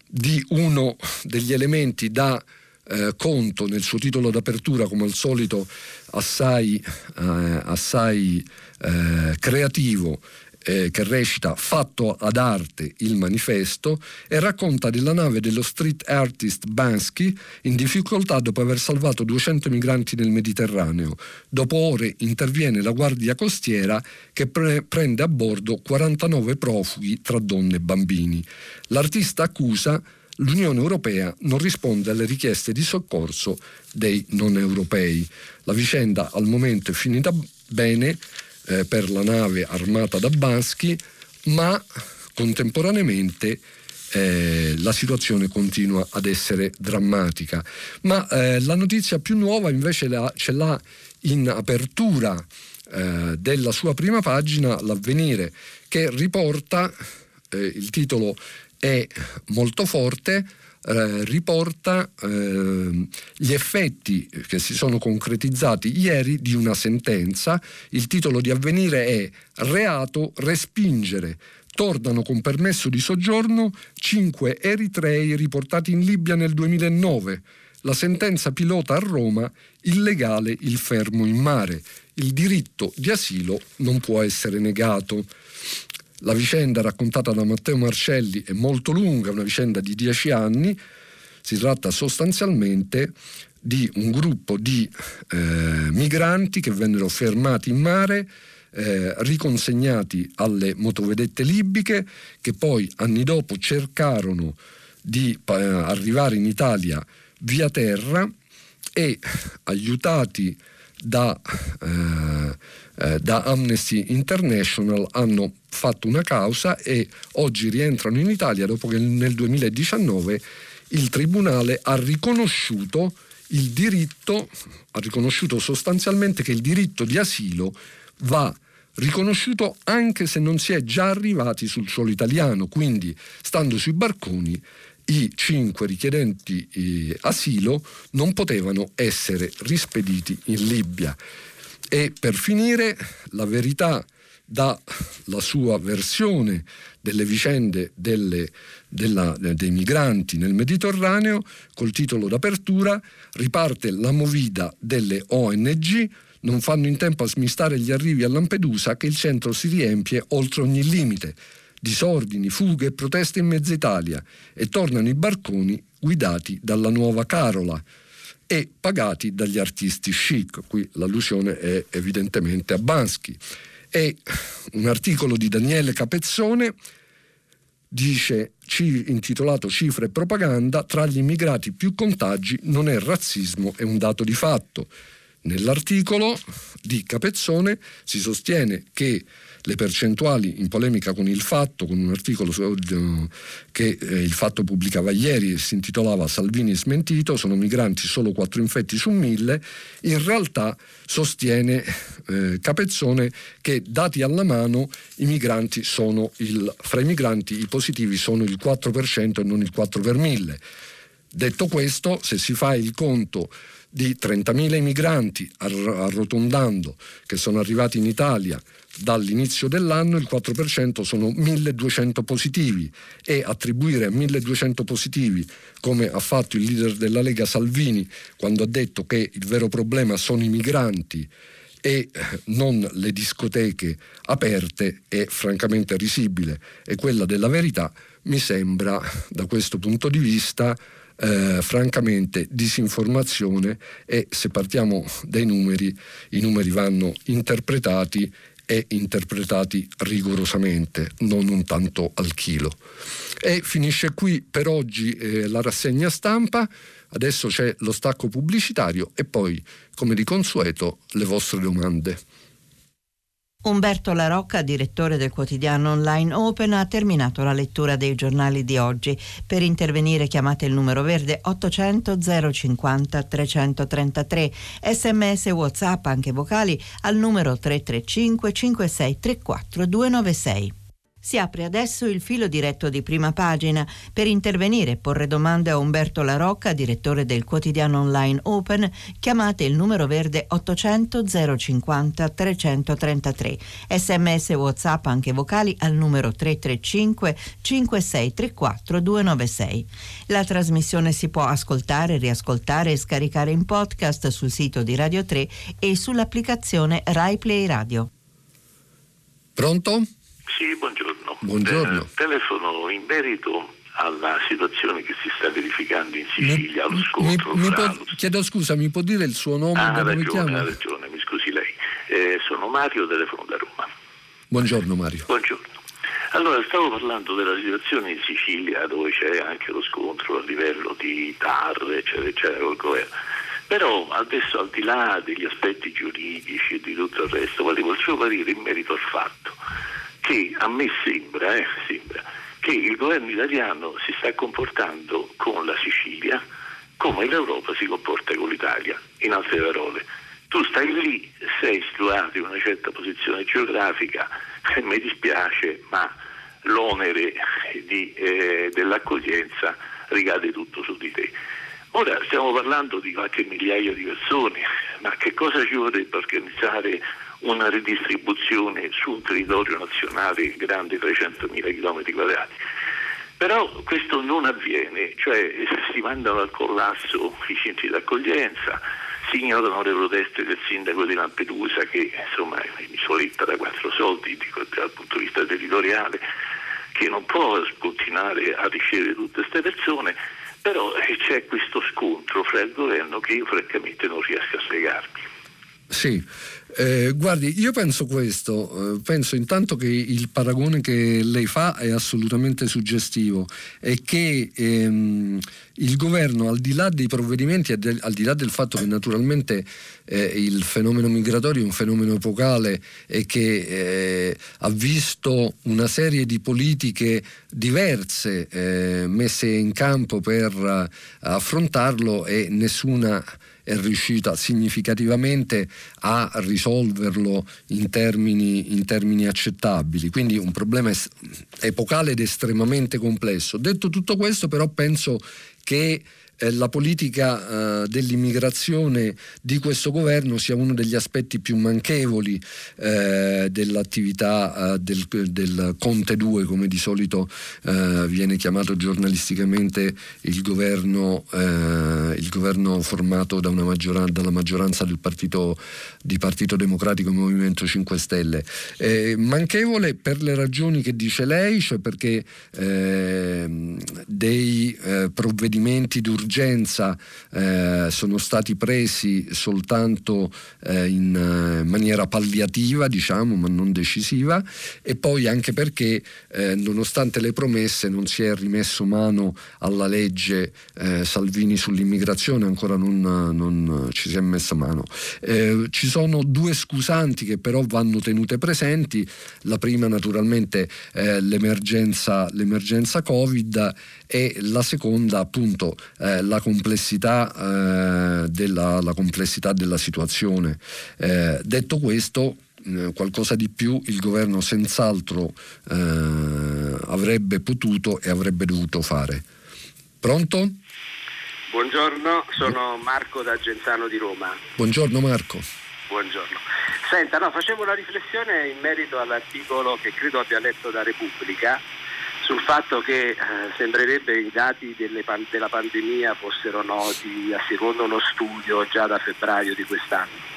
di uno degli elementi da eh, conto nel suo titolo d'apertura, come al solito assai, eh, assai eh, creativo, eh, che recita Fatto ad arte il manifesto e racconta della nave dello street artist Bansky in difficoltà dopo aver salvato 200 migranti nel Mediterraneo. Dopo ore interviene la guardia costiera che pre- prende a bordo 49 profughi tra donne e bambini. L'artista accusa l'Unione Europea non risponde alle richieste di soccorso dei non europei. La vicenda al momento è finita bene eh, per la nave armata da Bansky, ma contemporaneamente eh, la situazione continua ad essere drammatica. Ma eh, la notizia più nuova invece la, ce l'ha in apertura eh, della sua prima pagina, l'avvenire, che riporta, eh, il titolo è molto forte, eh, riporta eh, gli effetti che si sono concretizzati ieri di una sentenza. Il titolo di avvenire è Reato respingere. Tornano con permesso di soggiorno cinque eritrei riportati in Libia nel 2009. La sentenza pilota a Roma illegale il fermo in mare. Il diritto di asilo non può essere negato. La vicenda raccontata da Matteo Marcelli è molto lunga, una vicenda di dieci anni. Si tratta sostanzialmente di un gruppo di eh, migranti che vennero fermati in mare, eh, riconsegnati alle motovedette libiche, che poi anni dopo cercarono di eh, arrivare in Italia via terra e aiutati da eh, eh, da Amnesty International hanno fatto una causa e oggi rientrano in Italia dopo che nel 2019 il Tribunale ha riconosciuto il diritto, ha riconosciuto sostanzialmente che il diritto di asilo va riconosciuto anche se non si è già arrivati sul suolo italiano, quindi stando sui barconi i cinque richiedenti eh, asilo non potevano essere rispediti in Libia. E per finire, la verità dà la sua versione delle vicende delle, della, dei migranti nel Mediterraneo, col titolo d'apertura riparte la movida delle ONG, non fanno in tempo a smistare gli arrivi a Lampedusa che il centro si riempie oltre ogni limite. Disordini, fughe e proteste in mezza Italia e tornano i barconi guidati dalla nuova Carola e pagati dagli artisti chic. Qui l'allusione è evidentemente a Bansky. E un articolo di Daniele Capezzone dice intitolato Cifre e propaganda, tra gli immigrati più contagi non è razzismo, è un dato di fatto. Nell'articolo di Capezzone si sostiene che le percentuali in polemica con il fatto, con un articolo che eh, il fatto pubblicava ieri e si intitolava Salvini smentito, sono migranti solo 4 infetti su 1000, in realtà sostiene eh, Capezzone che dati alla mano i migranti sono il, fra i migranti i positivi sono il 4% e non il 4 per 1000. Detto questo, se si fa il conto di 30.000 migranti arrotondando che sono arrivati in Italia dall'inizio dell'anno il 4% sono 1200 positivi e attribuire a 1200 positivi come ha fatto il leader della Lega Salvini quando ha detto che il vero problema sono i migranti e non le discoteche aperte è francamente risibile. E quella della verità mi sembra da questo punto di vista eh, francamente disinformazione e se partiamo dai numeri i numeri vanno interpretati e interpretati rigorosamente, non un tanto al chilo. E finisce qui per oggi eh, la rassegna stampa, adesso c'è lo stacco pubblicitario e poi, come di consueto, le vostre domande. Umberto La Rocca, direttore del quotidiano online Open, ha terminato la lettura dei giornali di oggi. Per intervenire chiamate il numero verde 800 050 333, sms whatsapp anche vocali al numero 335 5634 296. Si apre adesso il filo diretto di prima pagina. Per intervenire e porre domande a Umberto La Rocca, direttore del quotidiano online Open, chiamate il numero verde 800 050 333. Sms WhatsApp anche vocali al numero 335 5634 296. La trasmissione si può ascoltare, riascoltare e scaricare in podcast sul sito di Radio 3 e sull'applicazione Rai Play Radio. Pronto? Sì, buongiorno. Buongiorno. Eh, telefono in merito alla situazione che si sta verificando in Sicilia, allo scontro. Mi, mi può, chiedo scusa, mi può dire il suo nome? Ah, ha ragione, ha ragione, mi scusi lei. Eh, sono Mario, telefono da Roma. Buongiorno Mario. Buongiorno. Allora, stavo parlando della situazione in Sicilia dove c'è anche lo scontro a livello di TAR, eccetera, eccetera, col governo. Però adesso al di là degli aspetti giuridici e di tutto il resto, volevo il suo parere in merito al fatto che a me sembra, eh, sembra che il governo italiano si sta comportando con la Sicilia come l'Europa si comporta con l'Italia. In altre parole, tu stai lì, sei situato in una certa posizione geografica e mi dispiace, ma l'onere di, eh, dell'accoglienza ricade tutto su di te. Ora stiamo parlando di qualche migliaia di persone, ma che cosa ci vorrebbe organizzare una ridistribuzione su un territorio nazionale grande 300.000 km quadrati? Però questo non avviene, cioè si mandano al collasso i centri d'accoglienza, si ignorano le proteste del sindaco di Lampedusa che insomma è un'isoletta da quattro soldi dal punto di vista territoriale, che non può continuare a ricevere tutte queste persone però eh, c'è questo scontro fra il governo che io francamente non riesco a spiegarmi. Sì, eh, guardi, io penso questo, eh, penso intanto che il paragone che lei fa è assolutamente suggestivo e che ehm, il governo, al di là dei provvedimenti al di là del fatto che naturalmente eh, il fenomeno migratorio è un fenomeno epocale e che eh, ha visto una serie di politiche diverse eh, messe in campo per eh, affrontarlo e nessuna è riuscita significativamente a risolverlo in termini, in termini accettabili. Quindi un problema epocale ed estremamente complesso. Detto tutto questo, però, penso che eh, la politica eh, dell'immigrazione di questo governo sia uno degli aspetti più manchevoli eh, dell'attività eh, del, del, Conte 2, come di solito eh, viene chiamato giornalisticamente il governo, il governo formato da maggioranza, dalla maggioranza del partito, di Partito Democratico e Movimento 5 Stelle. manchevole per le ragioni che dice lei, cioè perché dei provvedimenti d'urgenza d'urgenza eh, sono stati presi soltanto eh, in eh, maniera palliativa, diciamo, ma non decisiva, e poi anche perché eh, nonostante le promesse non si è rimesso mano alla legge eh, Salvini sull'immigrazione, ancora non, non, ci si è messa mano. Eh, ci sono due scusanti che però vanno tenute presenti, la prima naturalmente l'emergenza, l'emergenza Covid e la seconda appunto eh, la, complessità, eh, della, la, complessità, della, situazione. Eh, detto questo, qualcosa di più il governo senz'altro eh, avrebbe potuto e avrebbe dovuto fare. Pronto? Buongiorno, sono Marco da Genzano di Roma. Buongiorno Marco. Buongiorno. Senta, no, facevo una riflessione in merito all'articolo che credo abbia letto da Repubblica sul fatto che eh, sembrerebbe i dati delle, della pandemia fossero noti a secondo uno studio già da febbraio di quest'anno.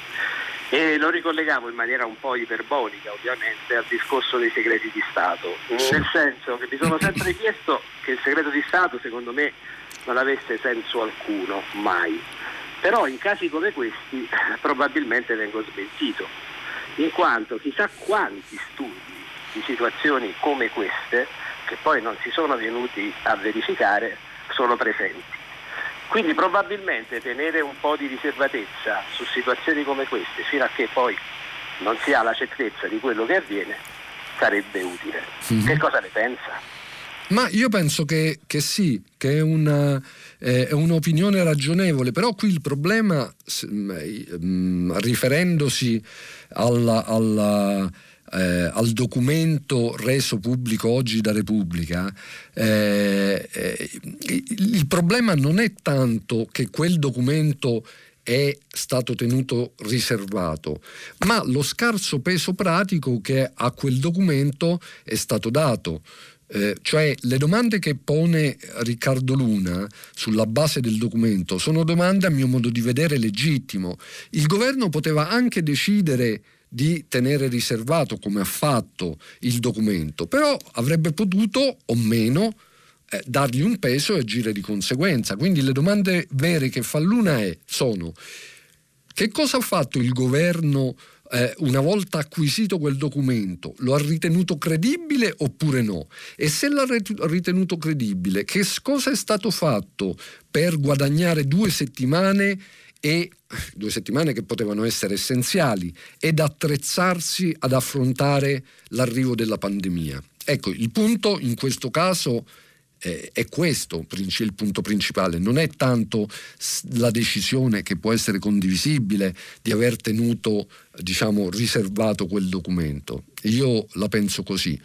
E lo ricollegavo in maniera un po' iperbolica ovviamente al discorso dei segreti di Stato, nel senso che mi sono sempre chiesto che il segreto di Stato secondo me non avesse senso alcuno, mai. Però in casi come questi probabilmente vengo smentito, in quanto chissà quanti studi di situazioni come queste che poi non si sono venuti a verificare sono presenti. Quindi probabilmente tenere un po' di riservatezza su situazioni come queste fino a che poi non si ha la certezza di quello che avviene sarebbe utile. Mm-hmm. Che cosa ne pensa? Ma io penso che, che sì, che è, una, eh, è, un'opinione ragionevole, però qui il problema, mh, mm, riferendosi alla, alla eh, al documento reso pubblico oggi da Repubblica, eh, eh, il problema non è tanto che quel documento è stato tenuto riservato, ma lo scarso peso pratico che a quel documento è stato dato. Eh, cioè le domande che pone Riccardo Luna sulla base del documento sono domande a mio modo di vedere legittimo. Il governo poteva anche decidere di tenere riservato, come ha fatto, il documento, però avrebbe potuto o meno eh, dargli un peso e agire di conseguenza. Quindi le domande vere che fa Luna è, sono che cosa ha fatto il governo eh, una volta acquisito quel documento, lo ha ritenuto credibile oppure no? E se l'ha ritenuto credibile, che cosa è stato fatto per guadagnare due settimane e due settimane che potevano essere essenziali ed attrezzarsi ad affrontare l'arrivo della pandemia. Ecco, il punto in questo caso eh, è questo il punto principale, non è tanto la decisione che può essere condivisibile di aver tenuto, diciamo, riservato quel documento. Io la penso così.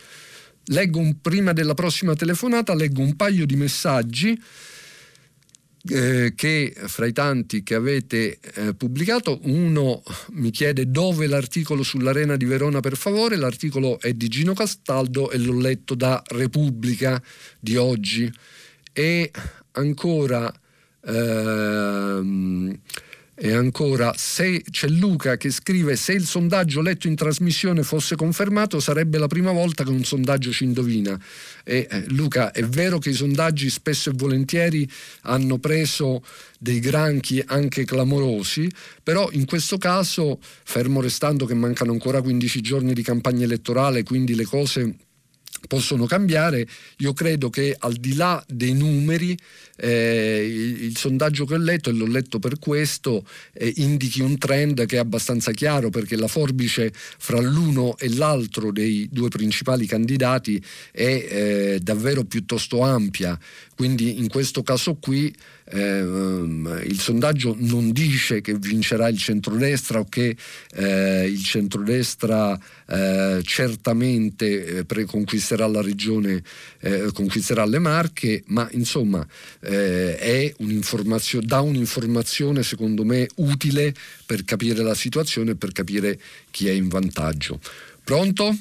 Leggo un, prima della prossima telefonata, leggo un paio di messaggi eh, che fra i tanti che avete eh, pubblicato, uno mi chiede dove l'articolo sull'Arena di Verona per favore, l'articolo è di Gino Castaldo e l'ho letto da Repubblica di oggi. E ancora ehm, e ancora, se c'è Luca che scrive se il sondaggio letto in trasmissione fosse confermato sarebbe la prima volta che un sondaggio ci indovina. E, eh, Luca, è vero che i sondaggi spesso e volentieri hanno preso dei granchi anche clamorosi, però in questo caso, fermo restando che mancano ancora 15 giorni di campagna elettorale, quindi le cose possono cambiare, io credo che al di là dei numeri eh, il, il, sondaggio che ho letto, e l'ho letto per questo, eh, indichi un trend che è abbastanza chiaro perché la forbice fra l'uno e l'altro dei due principali candidati è eh, davvero piuttosto ampia. Quindi in questo caso qui eh, il sondaggio non dice che vincerà il centrodestra o che eh, il centrodestra eh, certamente eh, conquisterà la regione, eh, conquisterà le Marche, ma insomma eh, un'informazio- dà un'informazione secondo me utile per capire la situazione e per capire chi è in vantaggio. Pronto?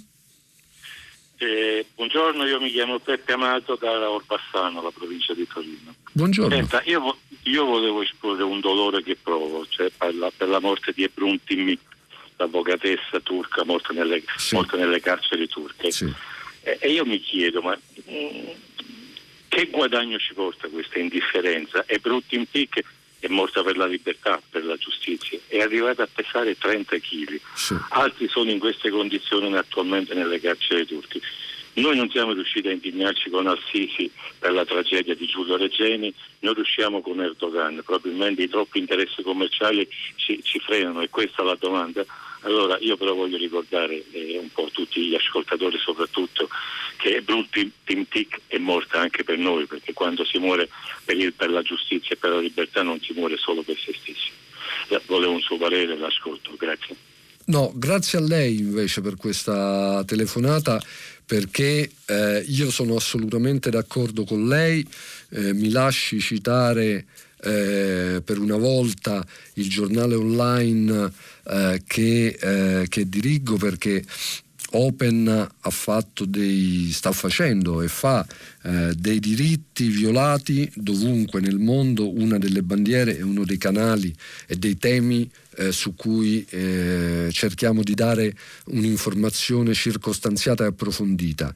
Eh, buongiorno, io mi chiamo Peppe Amato da Orbassano, la provincia di Torino. Buongiorno. Senta, io, io, volevo esporre un dolore che provo, cioè per la, per la morte di Ebrun Timmi, l'avvocatessa turca morta nelle, sì. morta nelle carceri turche. Sì. E, e, io mi chiedo, ma mh, mm, che guadagno ci porta questa indifferenza? Ebrun Timmi è morta per la libertà, per la giustizia, è arrivata a pesare 30 kg. Sì. Altri sono in queste condizioni attualmente nelle carceri turche. Noi non siamo riusciti a indignarci con Al-Sisi per la tragedia di Giulio Regeni, non riusciamo con Erdogan, probabilmente i troppi interessi commerciali ci, ci frenano e questa è la domanda. Allora io però voglio ricordare eh, un po' tutti gli ascoltatori soprattutto che Brutti Timtic è morta anche per noi, perché quando si muore per, il, per, la giustizia e per la libertà non si muore solo per se stessi. Volevo un suo parere, l'ascolto, grazie. No, grazie a lei invece per questa telefonata perché eh, io sono assolutamente d'accordo con lei, eh, mi lasci citare eh, per una volta il giornale online eh, che, eh, che dirigo perché Open ha fatto dei, sta facendo e fa eh, dei diritti violati dovunque nel mondo, una delle bandiere e uno dei canali e dei temi eh, su cui eh, cerchiamo di dare un'informazione circostanziata e approfondita.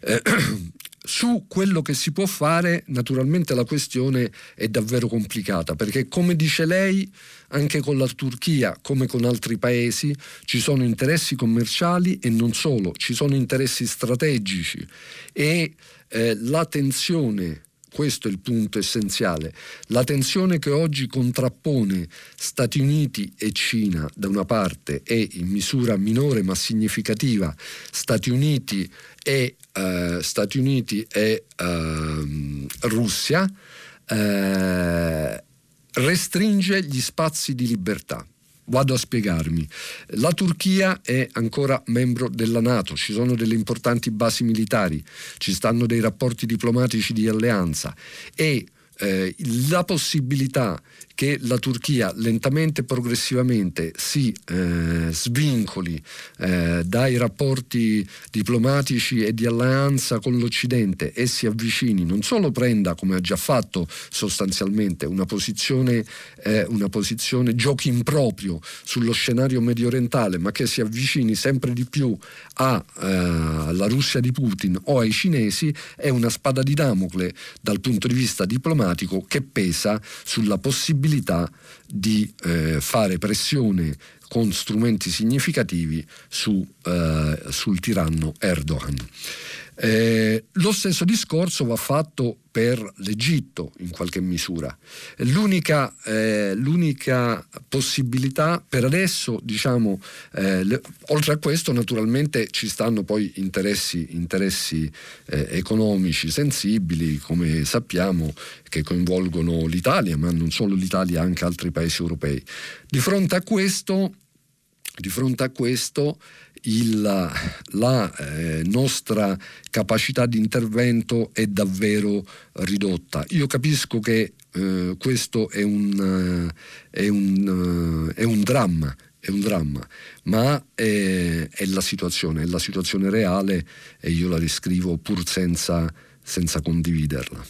Su quello che si può fare, naturalmente la questione è davvero complicata, perché come dice lei, anche con la Turchia, come con altri paesi, ci sono interessi commerciali e non solo, ci sono interessi strategici e eh, la tensione questo è il punto essenziale. La tensione che oggi contrappone Stati Uniti e Cina da una parte e in misura minore ma significativa Stati Uniti e, eh, Stati Uniti e eh, Russia eh, restringe gli spazi di libertà. Vado a spiegarmi. La Turchia è ancora membro della Nato, ci sono delle importanti basi militari, ci stanno dei rapporti diplomatici di alleanza e eh, la possibilità che la Turchia lentamente e progressivamente si eh, svincoli eh, dai rapporti diplomatici e di alleanza con l'Occidente e si avvicini, non solo prenda, come ha già fatto sostanzialmente, una posizione, eh, una posizione giochi in proprio sullo scenario medio orientale, ma che si avvicini sempre di più alla eh, Russia di Putin o ai cinesi, è una spada di Damocle dal punto di vista diplomatico che pesa sulla possibilità possibilità di eh, fare pressione con strumenti significativi su, eh, sul tiranno Erdogan. Eh, lo stesso discorso va fatto per l'Egitto in qualche misura. L'unica, eh, l'unica possibilità per adesso, diciamo, eh, le, oltre a questo naturalmente ci stanno poi interessi, interessi eh, economici sensibili, come sappiamo, che coinvolgono l'Italia, ma non solo l'Italia, anche altri paesi europei. Di fronte a questo, di fronte a questo il, la eh, nostra capacità di intervento è davvero ridotta. Io capisco che eh, questo è un, è, un, è un, dramma, è un dramma, ma è, è, la situazione, è la situazione reale e io la descrivo pur senza, senza condividerla.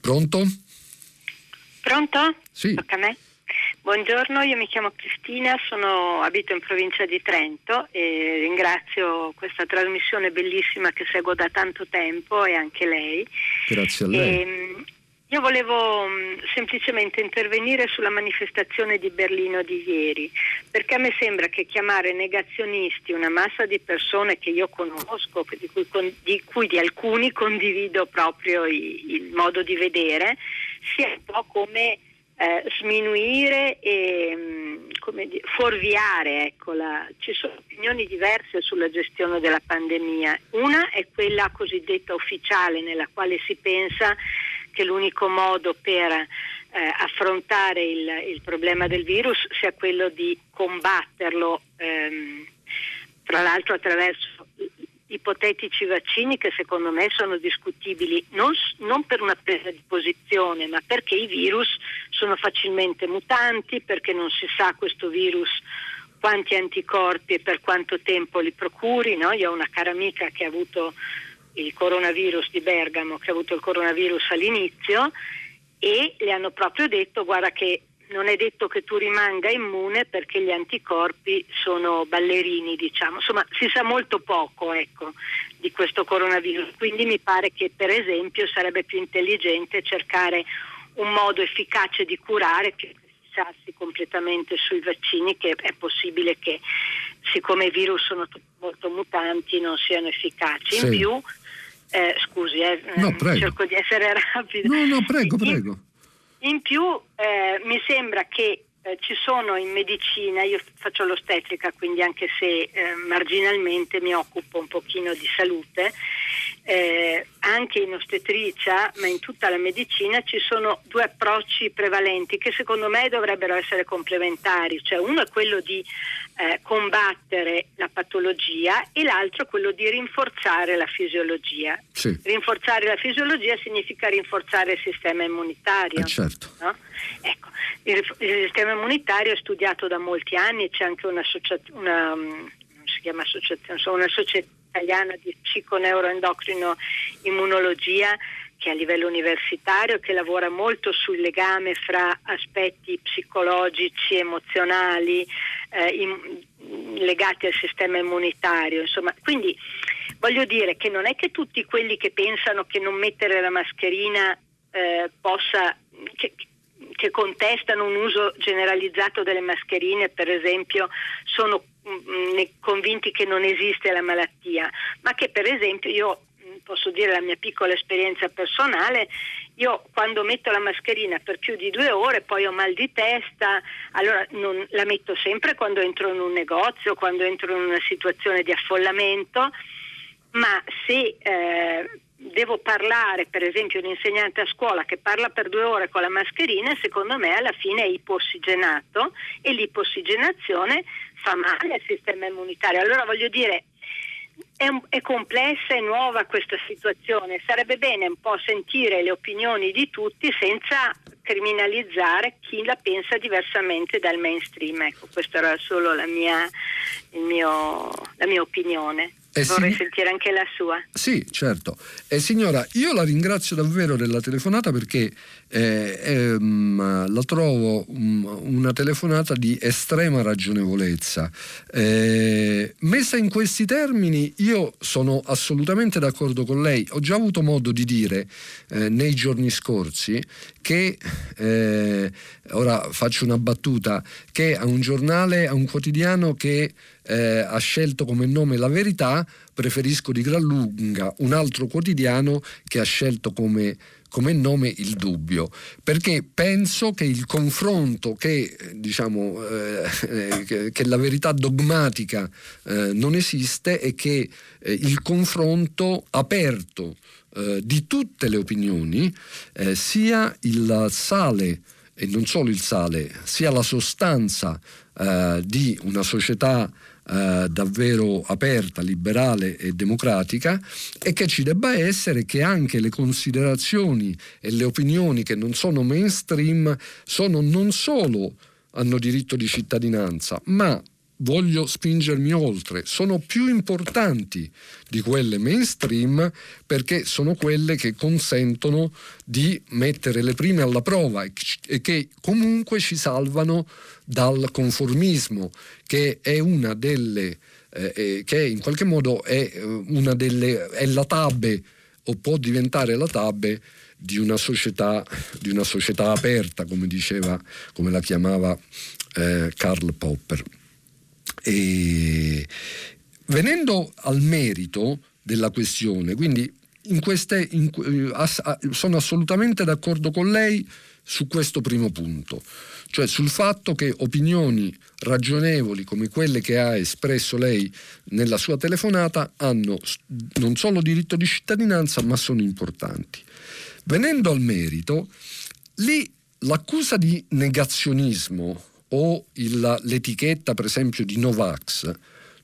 Pronto? Pronto? Sì. Tocca a me? Buongiorno, io mi chiamo Cristina, sono, abito in provincia di Trento e ringrazio questa trasmissione bellissima che seguo da tanto tempo e anche lei. Grazie a lei. E, ehm, io volevo mm, semplicemente intervenire sulla manifestazione di Berlino di ieri, perché a me sembra che chiamare negazionisti una massa di persone che io conosco, di cui di, cui di alcuni condivido proprio il, il modo di vedere, sia un po' come eh, sminuire e mm, dire, fuorviare. Ecco, la, ci sono opinioni diverse sulla gestione della pandemia. Una è quella cosiddetta ufficiale nella quale si pensa che l'unico modo per eh, affrontare il, il, problema del virus sia quello di combatterlo, ehm, tra l'altro attraverso ipotetici vaccini che secondo me sono discutibili non, non, per una presa di posizione, ma perché i virus sono facilmente mutanti, perché non si sa questo virus quanti anticorpi e per quanto tempo li procuri. No? Io ho una cara amica che ha avuto il coronavirus di Bergamo, che ha avuto il coronavirus all'inizio e le hanno proprio detto guarda che non è detto che tu rimanga immune perché gli anticorpi sono ballerini, diciamo. Insomma, si sa molto poco ecco, di questo coronavirus, quindi mi pare che per esempio sarebbe più intelligente cercare un modo efficace di curare che fissarsi completamente sui vaccini, che è possibile che siccome i virus sono molto mutanti non siano efficaci. Sì. In più, eh, scusi, eh, no, cerco di essere rapido. No, no, prego, prego. In più eh, mi sembra che eh, ci sono in medicina, io faccio l'ostetrica quindi anche se eh, marginalmente mi occupo un pochino di salute, eh, anche in ostetricia, ma in tutta la medicina ci sono due approcci prevalenti che secondo me dovrebbero essere complementari, cioè uno è quello di eh, combattere la patologia e l'altro è quello di rinforzare la fisiologia. Sì. Rinforzare la fisiologia significa rinforzare il sistema immunitario. Eh certo. no? ecco, il, il, sistema immunitario è studiato da molti anni, c'è anche un'associazione, una, mm, si chiama associazione, una società italiana di psiconeuroendocrino immunologia che a livello universitario che lavora molto sul legame fra aspetti psicologici, emozionali eh, in, legati al sistema immunitario. Insomma, quindi voglio dire che non è che tutti quelli che pensano che non mettere la mascherina eh, possa che, che contestano un uso generalizzato delle mascherine, per esempio, sono convinti che non esiste la malattia, ma che per esempio io mm, posso dire la mia piccola esperienza personale, io quando metto la mascherina per più di due ore poi ho mal di testa, allora non, la metto sempre quando entro in un negozio, quando entro in una situazione di affollamento, ma se eh, devo parlare, per esempio un insegnante a scuola che parla per due ore con la mascherina, secondo me alla fine è ipossigenato e l'ipossigenazione fa male al sistema immunitario. Allora voglio dire, è, un, è, complessa e nuova questa situazione, sarebbe bene un po' sentire le opinioni di tutti senza criminalizzare chi la pensa diversamente dal mainstream. Ecco, questa era solo la mia, mio, la mia opinione. Eh, Vorrei sì. sentire anche la sua. Sì, certo. Eh, signora, io la ringrazio davvero della telefonata perché eh, ehm, la trovo um, una telefonata di estrema ragionevolezza. Eh, messa in questi termini, io sono assolutamente d'accordo con lei. Ho già avuto modo di dire eh, nei giorni scorsi che, eh, ora faccio una battuta, che a un giornale, a un quotidiano che eh, ha scelto come nome La Verità, preferisco di gran lunga un altro quotidiano che ha scelto come, come nome Il Dubbio, perché penso che il confronto, che, diciamo, eh, che, che la verità dogmatica eh, non esiste e che eh, il confronto aperto eh, di tutte le opinioni eh, sia il sale e non solo il sale, sia la sostanza eh, di una società eh, davvero aperta, liberale e democratica e che ci debba essere che anche le considerazioni e le opinioni che non sono mainstream sono non solo hanno diritto di cittadinanza, ma voglio spingermi oltre, sono più importanti di quelle mainstream perché sono quelle che consentono di mettere le prime alla prova e che comunque ci salvano dal conformismo, che è una delle eh, eh che in qualche modo è eh, una delle è la tabbe o può diventare la tabbe di una società, di una società aperta, come diceva, come la chiamava eh, Karl Popper. E venendo al merito della questione, quindi in queste, in, sono assolutamente d'accordo con lei su questo primo punto, cioè sul fatto che opinioni ragionevoli come quelle che ha espresso lei nella sua telefonata hanno non solo diritto di cittadinanza ma sono importanti. Venendo al merito, lì l'accusa di negazionismo o il, l'etichetta per esempio di Novax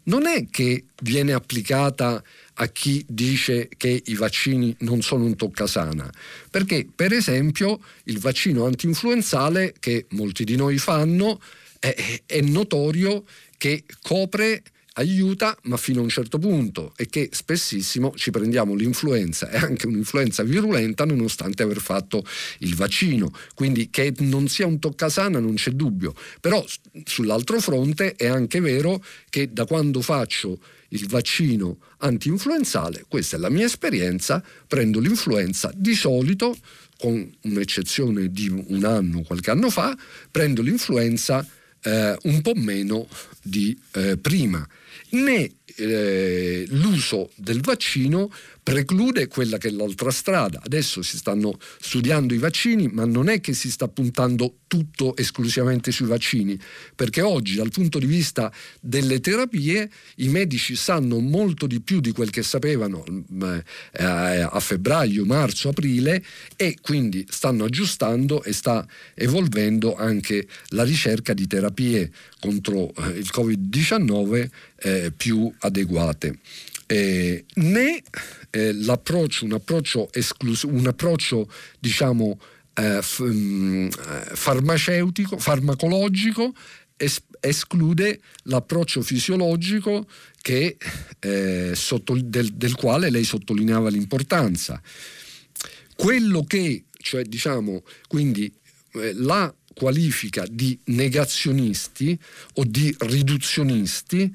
non è che viene applicata a chi dice che i vaccini non sono un toccasana, perché per esempio il vaccino antinfluenzale che molti di noi fanno è, è notorio che copre aiuta, ma fino a un certo punto, e che spessissimo ci prendiamo l'influenza e anche un'influenza virulenta nonostante aver fatto il vaccino. Quindi che non sia un toccasana non c'è dubbio. Però sull'altro fronte è anche vero che da quando faccio il vaccino anti-influenzale, questa è la mia esperienza, prendo l'influenza di solito, con un'eccezione di un anno, qualche anno fa, prendo l'influenza eh, un po' meno di eh, prima né eh, l'uso del vaccino preclude quella che è l'altra strada. Adesso si stanno studiando i vaccini, ma non è che si sta puntando tutto esclusivamente sui vaccini, perché oggi dal punto di vista delle terapie i medici sanno molto di più di quel che sapevano eh, a febbraio, marzo, aprile e quindi stanno aggiustando e sta evolvendo anche la ricerca di terapie contro eh, il Covid-19 eh, più adeguate. Eh, né eh, l'approccio, un approccio, esclus- un approccio diciamo, eh, f- mh, mm, farmaceutico, farmacologico es- esclude l'approccio fisiologico che, eh, sotto, del, del quale lei sottolineava l'importanza. Quello che, cioè diciamo, quindi eh, la qualifica di negazionisti o di riduzionisti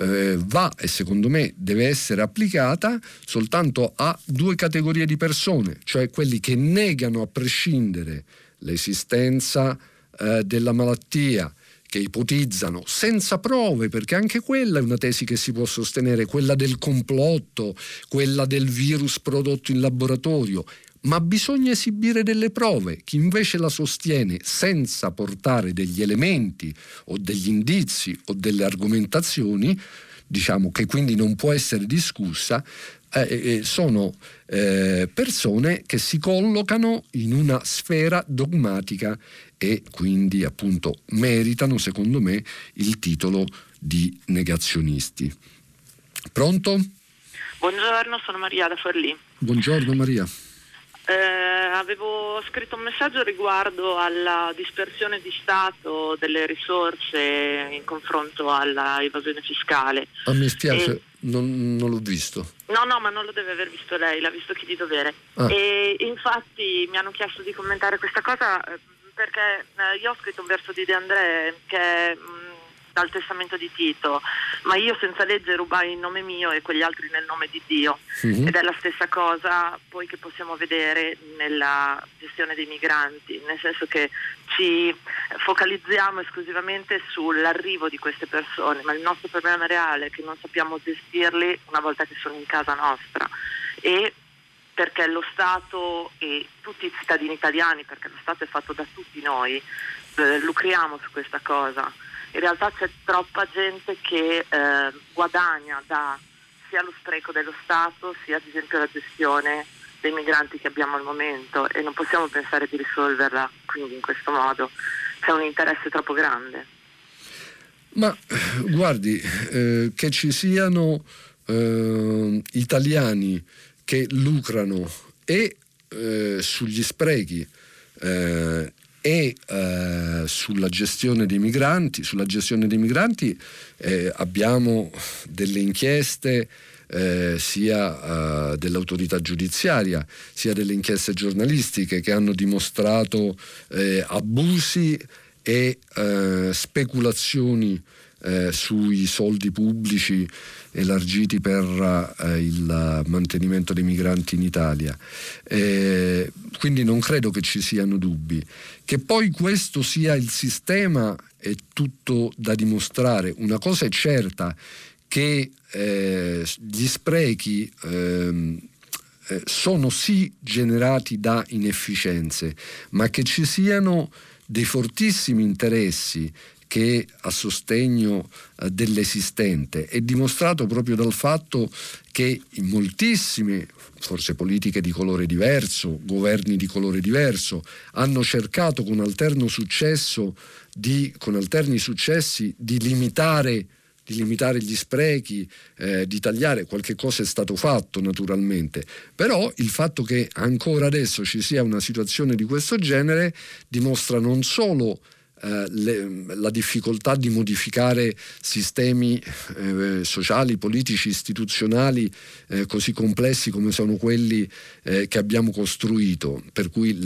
eh, va e secondo me deve essere applicata soltanto a due categorie di persone, cioè quelli che negano a prescindere l'esistenza eh, della malattia, che ipotizzano senza prove, perché anche quella è una tesi che si può sostenere, quella del complotto, quella del virus prodotto in laboratorio, ma bisogna esibire delle prove. Chi invece la sostiene senza portare degli elementi o degli indizi o delle argomentazioni diciamo, che quindi non può essere discussa, eh, sono eh, persone che si collocano in una sfera dogmatica e quindi appunto meritano, secondo me, il titolo di negazionisti. Pronto? Buongiorno, sono Maria da Forlì. Buongiorno Maria. Eh, avevo scritto un messaggio riguardo alla dispersione di Stato delle risorse in confronto alla evasione fiscale. Ah, mi spiace, e... non, non, l'ho visto. No, no, ma non lo deve aver visto lei, l'ha visto chi di dovere. Ah. E infatti mi hanno chiesto di commentare questa cosa eh, perché eh, io ho scritto un verso di De André che mm, dal testamento di Tito, ma io senza legge rubai in nome mio e quegli altri nel nome di Dio. Mm-hmm. Ed è la stessa cosa poi che possiamo vedere nella gestione dei migranti, nel senso che ci focalizziamo esclusivamente sull'arrivo di queste persone, ma il nostro problema reale è che non sappiamo gestirli una volta che sono in casa nostra. E perché lo Stato e tutti i cittadini italiani, perché lo Stato è fatto da tutti noi, eh, lucriamo su questa cosa in realtà c'è troppa gente che eh, guadagna da sia lo spreco dello Stato sia ad esempio la gestione dei migranti che abbiamo al momento e non possiamo pensare di risolverla quindi in questo modo. C'è un interesse troppo grande. Ma guardi, eh, che ci siano eh, italiani che lucrano e eh, sugli sprechi eh, e eh, sulla gestione dei migranti, gestione dei migranti eh, abbiamo delle inchieste eh, sia eh, dell'autorità giudiziaria sia delle inchieste giornalistiche che hanno dimostrato eh, abusi e eh, sui soldi pubblici elargiti per eh, il mantenimento dei migranti in Italia. Eh, quindi non credo che ci siano dubbi. Che poi questo sia il sistema è tutto da dimostrare. Una cosa è certa, che eh, gli sprechi ehm, eh, sono sì generati da inefficienze, ma che ci siano dei fortissimi interessi che a sostegno eh, dell'esistente. È dimostrato proprio dal fatto che in moltissime forse politiche di colore diverso, governi di colore diverso, hanno cercato con di, con alterni successi di limitare di limitare gli sprechi, eh, di tagliare, qualche cosa è stato fatto naturalmente, però il fatto che ancora adesso ci sia una situazione di questo genere dimostra non solo eh, le, la difficoltà di modificare sistemi eh, sociali, politici, istituzionali eh, così complessi come sono quelli eh, che abbiamo costruito, per cui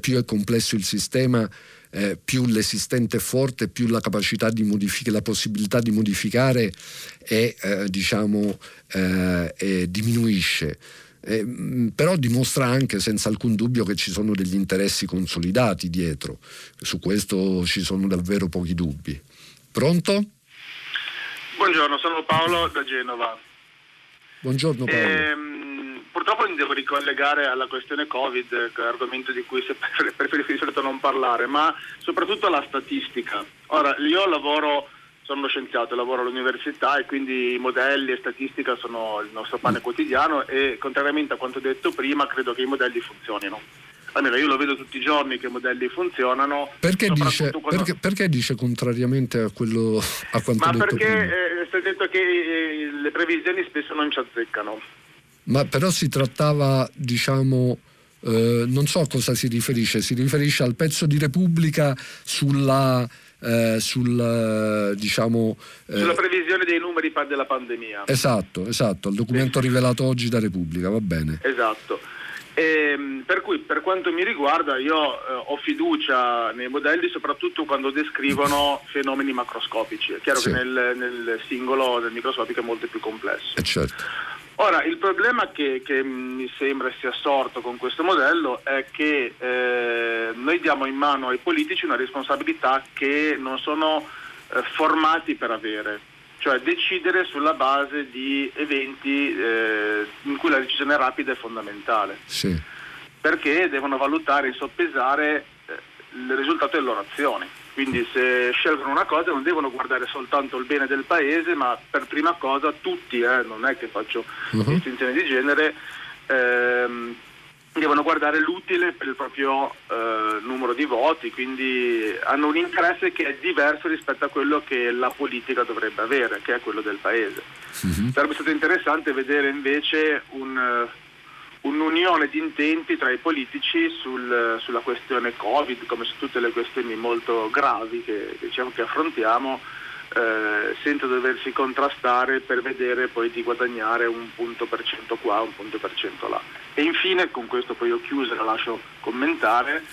più è complesso il sistema, eh, più l'esistente è forte, più la capacità di modificare, la possibilità di modificare è, diciamo, diminuisce. Eh, però dimostra anche senza alcun dubbio che ci sono degli interessi consolidati dietro. Su questo ci sono davvero pochi dubbi. Pronto? Buongiorno, sono Paolo da Genova. Buongiorno Paolo. Eh, purtroppo mi devo ricollegare alla questione Covid, argomento di cui preferisco di solito non parlare, ma soprattutto alla statistica. Ora, io lavoro sono uno scienziato, lavoro all'università e quindi modelli e statistica sono il nostro pane quotidiano e contrariamente a quanto detto prima credo che i modelli funzionino. Almeno io lo vedo tutti i giorni che i modelli funzionano. Perché, dice, quando... perché, perché dice, contrariamente a, quello, a quanto Ma detto perché eh, si è detto che eh, le previsioni spesso non ci azzeccano. Ma però si trattava, diciamo, eh, non so a cosa si riferisce, si riferisce al pezzo di Repubblica sulla eh, sul, diciamo, eh, sulla previsione dei numeri della pandemia. Esatto, esatto, il documento sì. rivelato oggi da Repubblica, va bene. Esatto. E, ehm, per cui per quanto mi riguarda io eh, ho fiducia nei modelli soprattutto quando descrivono fenomeni macroscopici. È chiaro sì. che nel, nel, singolo del microscopico è molto più complesso. Eh certo. Ora, il problema che, che, mi sembra sia sorto con questo modello è che eh, noi diamo in mano ai politici una responsabilità che non sono eh, formati per avere, cioè decidere sulla base di eventi eh, in cui la decisione rapida è fondamentale, sì. perché devono valutare e soppesare eh, il risultato delle loro azioni. Quindi se scelgono una cosa non devono guardare soltanto il bene del paese, ma per prima cosa tutti, eh, non è che faccio uh-huh. distinzione di genere, ehm, devono guardare l'utile per il proprio eh, numero di voti, quindi hanno un interesse che è diverso rispetto a quello che la politica dovrebbe avere, che è quello del paese. Uh-huh. Sarebbe stato interessante vedere invece un un'unione di intenti tra i politici sul, sulla questione Covid, come su tutte le questioni molto gravi che, diciamo, che affrontiamo, eh, senza doversi contrastare per vedere poi di guadagnare un punto per cento qua, un punto per cento là. E infine, con questo poi ho chiuso e la lascio commentare,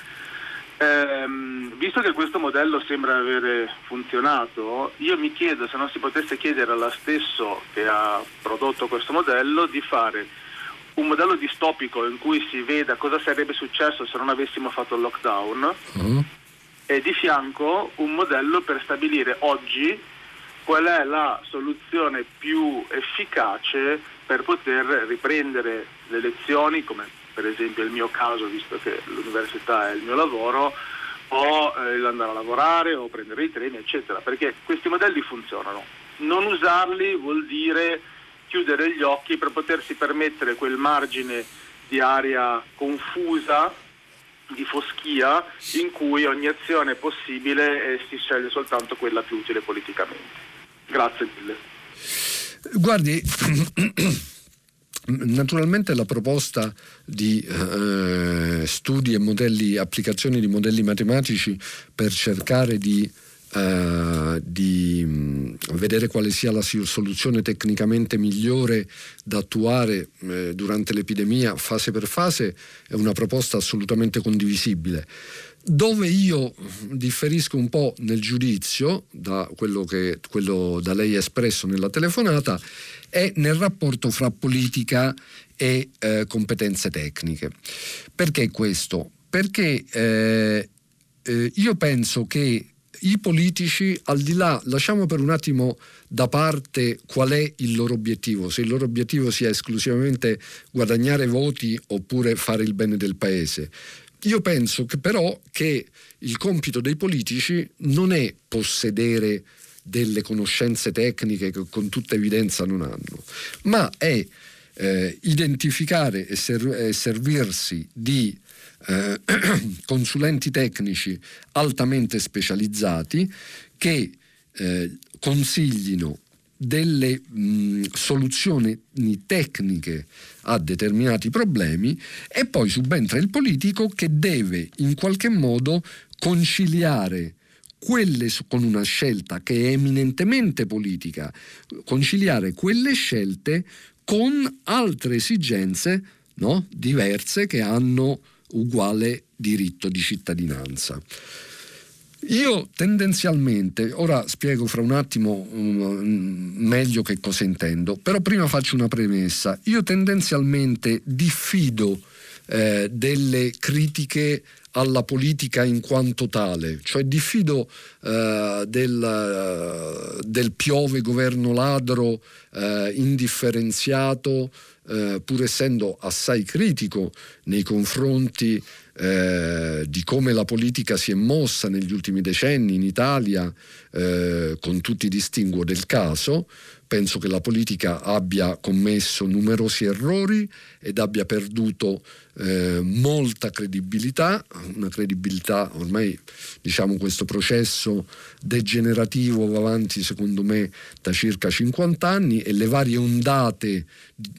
ehm, visto che questo modello sembra avere funzionato, io mi chiedo se non si potesse chiedere alla stesso che ha prodotto questo modello di fare un modello distopico in cui si veda cosa sarebbe successo se non avessimo fatto il lockdown mm. e di fianco un modello per stabilire oggi qual è la soluzione più efficace per poter riprendere le lezioni, come per esempio il mio caso, visto che l'università è il mio lavoro, o eh, andare a lavorare o prendere i treni, eccetera, perché questi modelli funzionano. Non usarli vuol dire chiudere gli occhi per potersi permettere quel margine di aria confusa, di foschia, in cui ogni azione possibile si sceglie soltanto quella più utile politicamente. Grazie mille. Guardi, naturalmente la proposta di eh, studi e modelli, applicazioni di modelli matematici per cercare di eh, di mh, vedere quale sia la soluzione tecnicamente migliore da attuare eh, durante l'epidemia fase per fase è una proposta assolutamente condivisibile. Dove io differisco un po' nel giudizio, da quello, che, quello da lei espresso nella telefonata, è nel rapporto fra politica e eh, competenze tecniche. Perché questo? Perché eh, eh, io penso che i politici, al di là, lasciamo per un attimo da parte qual è il loro obiettivo, se il loro obiettivo sia esclusivamente guadagnare voti oppure fare il bene del paese. Io penso che però che il compito dei politici non è possedere delle conoscenze tecniche che con tutta evidenza non hanno, ma è eh, identificare e, ser- e servirsi di eh, consulenti tecnici altamente specializzati che eh, consiglino delle mh, soluzioni tecniche a determinati problemi e poi subentra il politico che deve in qualche modo conciliare quelle con una scelta che è eminentemente politica, conciliare quelle scelte con altre esigenze no? diverse che hanno uguale diritto di cittadinanza. Io tendenzialmente, ora spiego fra un attimo um, meglio che cosa intendo, però prima faccio una premessa. Io tendenzialmente diffido eh, delle critiche alla politica in quanto tale, cioè diffido eh, del, del, piove governo ladro eh, indifferenziato eh, pur essendo assai critico nei confronti eh, di come la politica si è mossa negli ultimi decenni in Italia, eh, con tutti i distinguo del caso, penso che la politica abbia commesso numerosi errori ed abbia perduto eh, molta credibilità, una credibilità ormai diciamo questo processo degenerativo va avanti secondo me da circa 50 anni e le varie ondate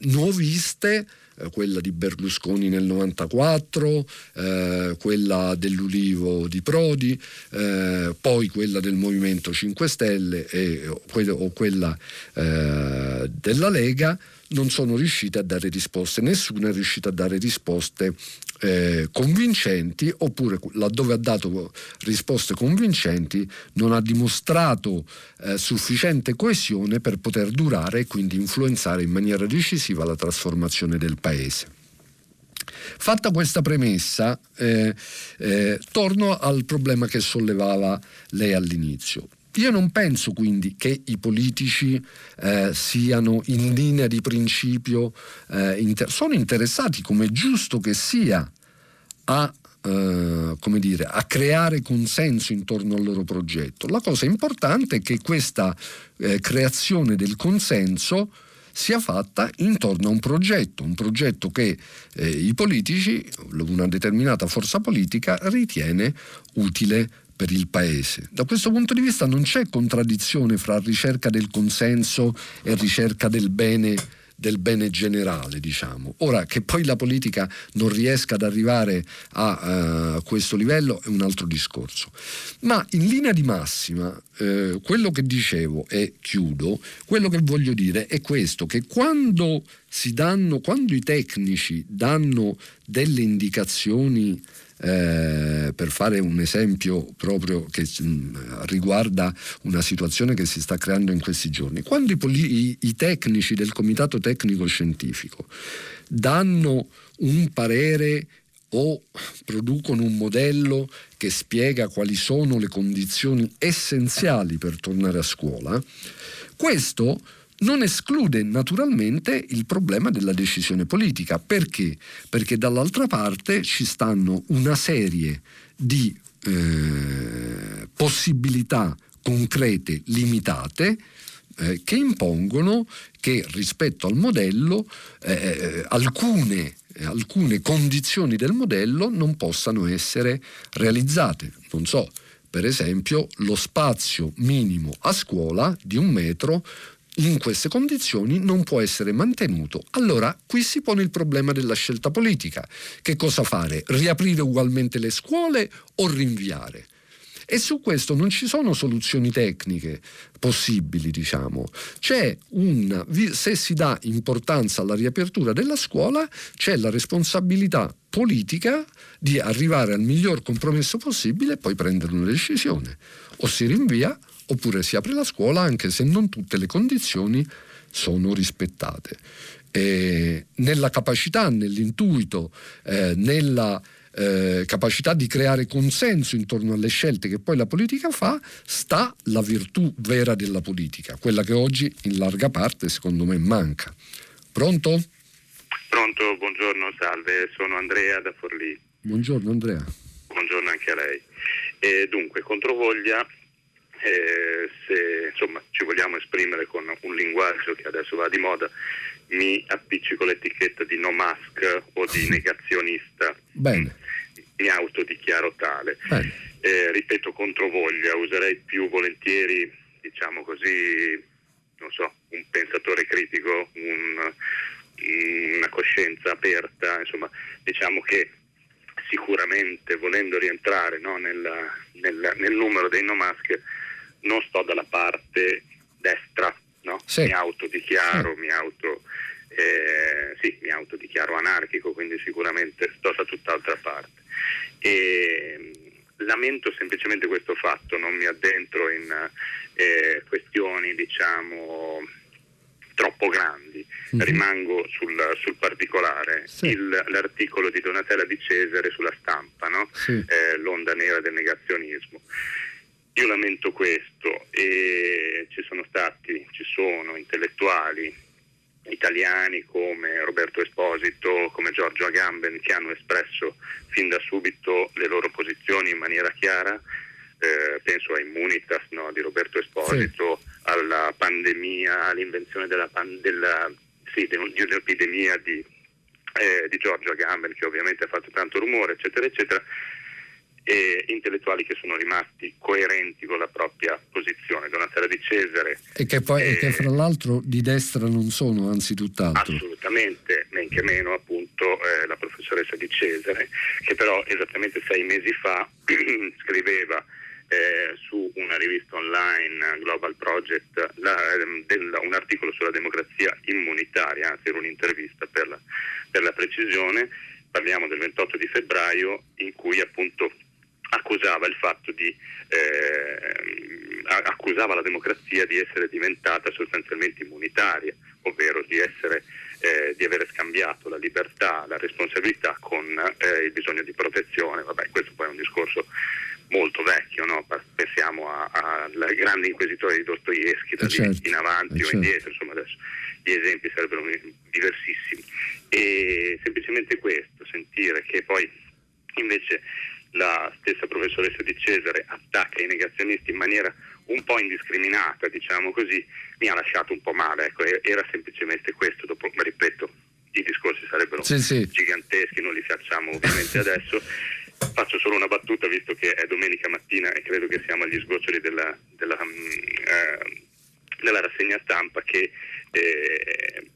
nuoviste eh, quella di Berlusconi nel 94, eh, quella dell'Ulivo di Prodi, eh, poi quella del Movimento 5 Stelle e, o, o quella eh, della Lega, non sono riuscite a dare risposte, nessuno è riuscito a dare risposte eh, convincenti oppure laddove ha dato risposte convincenti non ha dimostrato eh, sufficiente coesione per poter durare e quindi influenzare in maniera decisiva la trasformazione del paese. Fatta questa premessa, eh, eh torno al problema che sollevava lei all'inizio. Io non penso quindi che i politici eh, siano in linea di principio, eh, inter- sono interessati come giusto che sia a eh, come dire, a creare consenso intorno al loro progetto. La cosa importante è che questa eh, creazione del consenso sia fatta intorno a un progetto, un progetto che eh, i politici, una determinata forza politica ritiene utile per il Paese. Da questo punto di vista non c'è contraddizione fra ricerca del consenso e ricerca del bene del bene generale, diciamo. Ora che poi la politica non riesca ad arrivare a uh, questo livello è un altro discorso. Ma in linea di massima, eh, quello che dicevo e chiudo, quello che voglio dire è questo, che quando si danno, quando i tecnici danno delle indicazioni eh, per fare un esempio proprio che mh, mm, riguarda una situazione che si sta creando in questi giorni, quando i, poli- i tecnici del Comitato Tecnico Scientifico danno un parere o producono un modello che spiega quali sono le condizioni essenziali per tornare a scuola, questo non esclude naturalmente il problema della decisione politica. Perché? Perché dall'altra parte ci stanno una serie di eh, possibilità concrete, limitate, eh, che impongono che rispetto al modello eh, eh alcune, alcune condizioni del modello non possano essere realizzate. Non so, per esempio, lo spazio minimo a scuola di un metro in queste condizioni non può essere mantenuto. Allora qui si pone il problema della scelta politica. Che cosa fare? Riaprire ugualmente le scuole o rinviare? E su questo non ci sono soluzioni tecniche possibili, diciamo. C'è un, se si dà importanza alla riapertura della scuola, c'è la responsabilità politica di arrivare al miglior compromesso possibile e poi prendere una decisione. O si rinvia oppure si apre la scuola anche se non tutte le condizioni sono rispettate. E nella capacità, nell'intuito, eh, nella eh, capacità di creare consenso intorno alle scelte che poi la politica fa, sta la virtù vera della politica, quella che oggi in larga parte secondo me manca. Pronto? Pronto, buongiorno, salve, sono Andrea da Forlì. Buongiorno Andrea. Buongiorno anche a lei. E dunque, controvoglia eh, se insomma, ci vogliamo esprimere con un linguaggio che adesso va di moda, mi appiccico l'etichetta di no mask o di negazionista. Bene. Mi autodichiaro tale. Eh, ripeto, controvoglia, userei più volentieri, diciamo così, non so, un pensatore critico, un, una coscienza aperta, insomma, diciamo che sicuramente volendo rientrare no, nel, nel, nel numero dei no mask non sto dalla parte destra, no? sì. mi autodichiaro, sì. mi, auto, eh, sì, mi autodichiaro anarchico, quindi sicuramente sto da tutt'altra parte. E, lamento semplicemente questo fatto, non mi addentro in eh, questioni diciamo troppo grandi, mm-hmm. rimango sul, sul particolare. Sì. Il, l'articolo di Donatella Di Cesare sulla stampa, no? sì. eh, l'onda nera del negazionismo. Io lamento questo e ci sono stati, ci sono intellettuali italiani come Roberto Esposito, come Giorgio Agamben che hanno espresso fin da subito le loro posizioni in maniera chiara. Eh, penso a Immunitas no, di Roberto Esposito, sì. alla pandemia, all'invenzione della, della, sì, dell'epidemia di, eh, di Giorgio Agamben che ovviamente ha fatto tanto rumore, eccetera, eccetera e intellettuali che sono rimasti coerenti con la propria posizione. Donatella di Cesare. E che poi, eh, che fra l'altro di destra non sono, anzi tutt'altro. Assolutamente, men che meno appunto eh, la professoressa di Cesare, che però esattamente sei mesi fa scriveva eh, su una rivista online, Global Project, la, del, un articolo sulla democrazia immunitaria, anzi era un'intervista per la, per la precisione, parliamo del 28 di febbraio, in cui appunto accusava il fatto di eh, accusava la democrazia di essere diventata sostanzialmente immunitaria, ovvero di, essere, eh, di avere scambiato la libertà, la responsabilità con eh, il bisogno di protezione. Vabbè, questo poi è un discorso molto vecchio, no? pensiamo al grande inquisitore di Dostoevsky da certo, lì in avanti o certo. indietro, insomma adesso gli esempi sarebbero diversissimi. E semplicemente questo, sentire che poi invece la stessa professoressa Di Cesare attacca i negazionisti in maniera un po' indiscriminata, diciamo così, mi ha lasciato un po' male. Ecco, era semplicemente questo, dopo, ripeto, i discorsi sarebbero sì, sì. giganteschi, non li facciamo ovviamente adesso. Faccio solo una battuta visto che è domenica mattina e credo che siamo agli sgoccioli della, della, mm, eh, della rassegna stampa che eh,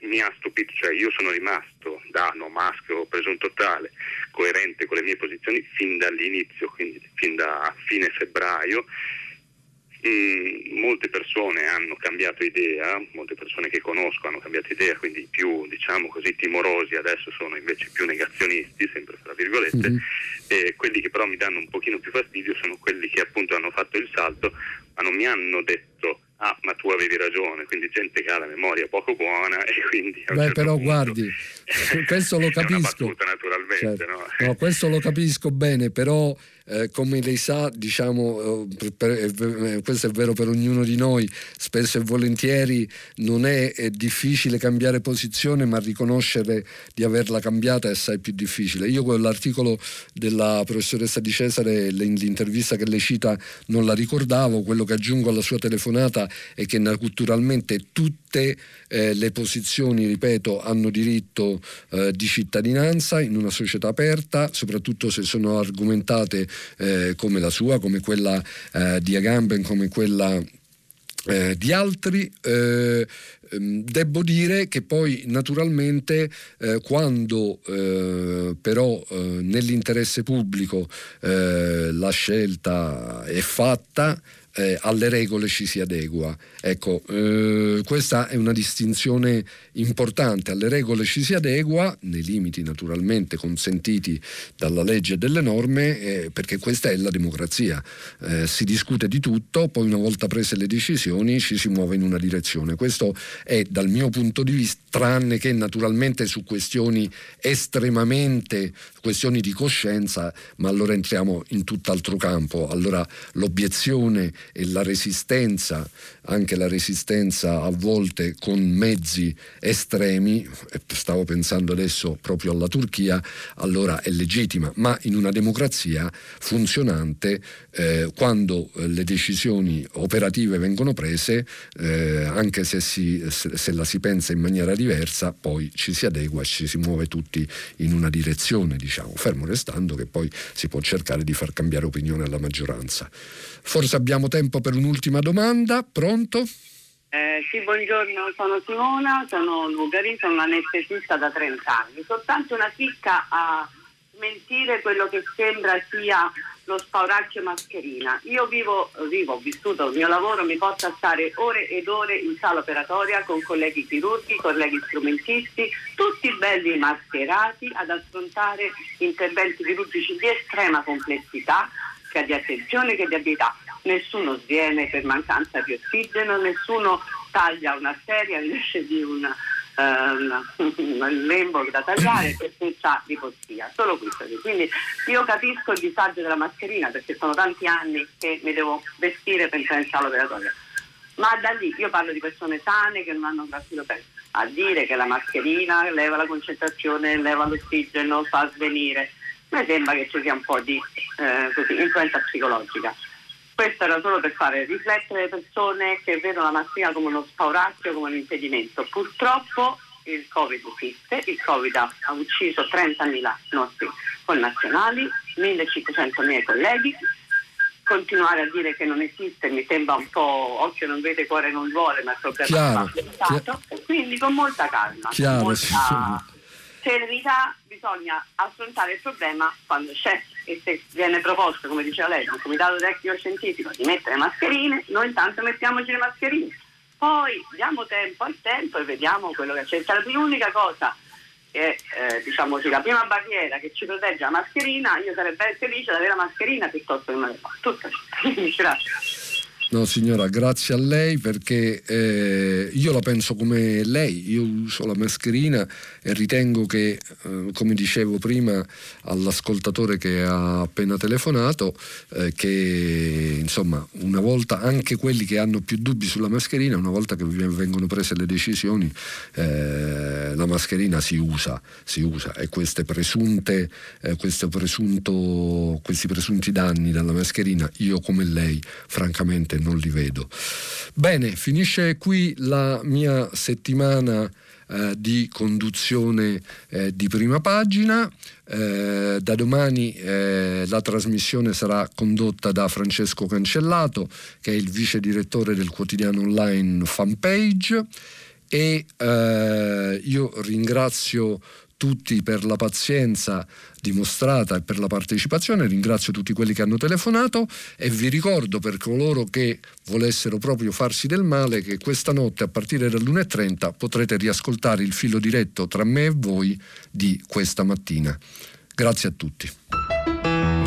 mi ha stupito, cioè io sono rimasto da no maschio presunto tale, coerente con le mie posizioni fin dall'inizio, quindi fin da fine febbraio Mm, molte persone hanno cambiato idea, molte persone che conosco hanno cambiato idea, quindi più diciamo così timorosi adesso sono invece più negazionisti, sempre tra virgolette, mm-hmm. e quelli che però mi danno un pochino più fastidio sono quelli che appunto hanno fatto il salto, ma non mi hanno detto ah ma tu avevi ragione, quindi gente che ha la memoria poco buona e quindi... Beh certo però punto... guardi, questo lo capisco. Battuta, naturalmente, certo. no? no? questo lo capisco bene, però eh, come lei sa, diciamo, eh, per, per, eh, questo è vero per ognuno di noi, spesso e volentieri non è, è, difficile cambiare posizione, ma riconoscere di averla cambiata è assai più difficile. Io quell'articolo della professoressa Di Cesare, l'intervista che lei cita, non la ricordavo, quello che aggiungo alla sua telefonata è che naturalmente tutte eh, le posizioni, ripeto, hanno diritto eh, di cittadinanza in una società aperta, soprattutto se sono argomentate eh, come la sua, come quella eh, di Agamben, come quella eh, di altri. Eh, ehm, devo dire che poi naturalmente eh, quando eh, però eh, nell'interesse pubblico la scelta è fatta, alle regole ci si adegua. Ecco, questa è una distinzione importante, alle regole ci si adegua, nei limiti naturalmente consentiti dalla legge e dalle norme, eh, perché questa è la democrazia. Eh, si discute di tutto, poi una volta prese le decisioni ci si muove in una direzione. Questo è dal mio punto di vista, tranne che naturalmente su questioni estremamente, questioni di coscienza, ma allora entriamo in tutt'altro campo. Allora l'obiezione e la resistenza, anche la resistenza a volte con mezzi estremi, stavo pensando adesso proprio alla Turchia, allora è legittima, ma in una democrazia funzionante, eh, quando eh, le decisioni operative vengono prese, eh, anche se, si, se, la si pensa in maniera diversa, poi ci si adegua ci si muove tutti in una direzione, diciamo, fermo restando che poi si può cercare di far cambiare opinione alla maggioranza. Forse abbiamo tempo per un'ultima domanda, pronto? Eh, sì, buongiorno, sono Simona, sono Lugari, sono anestesista da 30 anni. Soltanto una chicca a smentire quello che sembra sia lo spauracchio mascherina. Io vivo, vivo, ho vissuto il mio lavoro, mi porta a stare ore ed ore in sala operatoria con colleghi chirurghi, colleghi strumentisti, tutti belli mascherati ad affrontare interventi chirurgici di estrema complessità, sia di attenzione che di abilità nessuno sviene per mancanza di ossigeno, nessuno taglia un'arteria invece di una, uh, un lembo da tagliare perché ha ipossia, solo questo. Quindi io capisco il disagio della mascherina perché sono tanti anni che mi devo vestire per entrare in sala operatoria. Ma da lì io parlo di persone sane che non hanno graffito bene. A dire che la mascherina leva la concentrazione, leva l'ossigeno, fa svenire. Mi sembra che ci sia un po' di eh, così, influenza psicologica. Questo era solo per fare riflettere le persone che vedono la mascherina come uno spauracchio, come un impedimento. Purtroppo il Covid esiste, il Covid ha, ucciso 30.000 nostri connazionali, 1.500 miei colleghi. Continuare a dire che non esiste mi sembra un po' occhio non vede, cuore non vuole, ma è proprio chiaro, chiaro. Quindi con molta calma, chiaro, con molta serenità bisogna affrontare il problema quando c'è e se viene proposto, come diceva lei, da un comitato tecnico scientifico di mettere mascherine, noi intanto mettiamoci le mascherine. Poi diamo tempo al tempo e vediamo quello che c'è. Sarà l'unica cosa che eh, diciamo la prima barriera che ci protegge la mascherina, io sarei ben felice di avere la mascherina piuttosto che una Tutto. Grazie. No signora, grazie a lei perché eh, io la penso come lei, io uso la mascherina e ritengo che, eh, come dicevo prima all'ascoltatore che ha appena telefonato, eh, che insomma una volta anche quelli che hanno più dubbi sulla mascherina, una volta che vengono prese le decisioni, eh, la mascherina si usa, si usa e presunte, eh, presunto, questi presunti danni dalla mascherina, io come lei francamente non li vedo. Bene, finisce qui la mia settimana eh, di conduzione eh, di prima pagina. Eh, da domani eh, la trasmissione sarà condotta da Francesco Cancellato, che è il vice direttore del quotidiano online Fanpage e eh, io ringrazio tutti per la pazienza dimostrata e per la partecipazione, ringrazio tutti quelli che hanno telefonato e vi ricordo per coloro che volessero proprio farsi del male che questa notte a partire dall'1.30 potrete riascoltare il filo diretto tra me e voi di questa mattina. Grazie a tutti.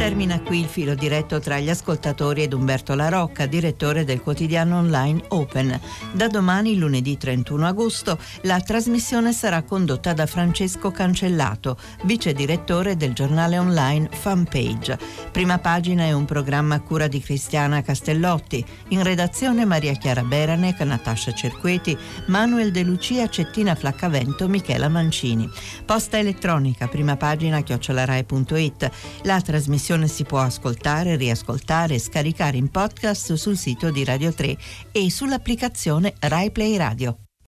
Termina qui il filo diretto tra gli ascoltatori ed Umberto La Rocca, direttore del quotidiano online Open. Da domani, lunedì 31 agosto, la trasmissione sarà condotta da Francesco Cancellato, vice direttore del giornale online Fanpage. Prima pagina è un programma a cura di Cristiana Castellotti. In redazione Maria Chiara Beranec, Natascia Cerqueti, Manuel De Lucia, Cettina Flaccavento, Michela Mancini. Posta elettronica, prima pagina chiocciolarai.it. La trasmissione trasmissione si può ascoltare, riascoltare e scaricare in podcast sul sito di Radio 3 e sull'applicazione RaiPlay Radio.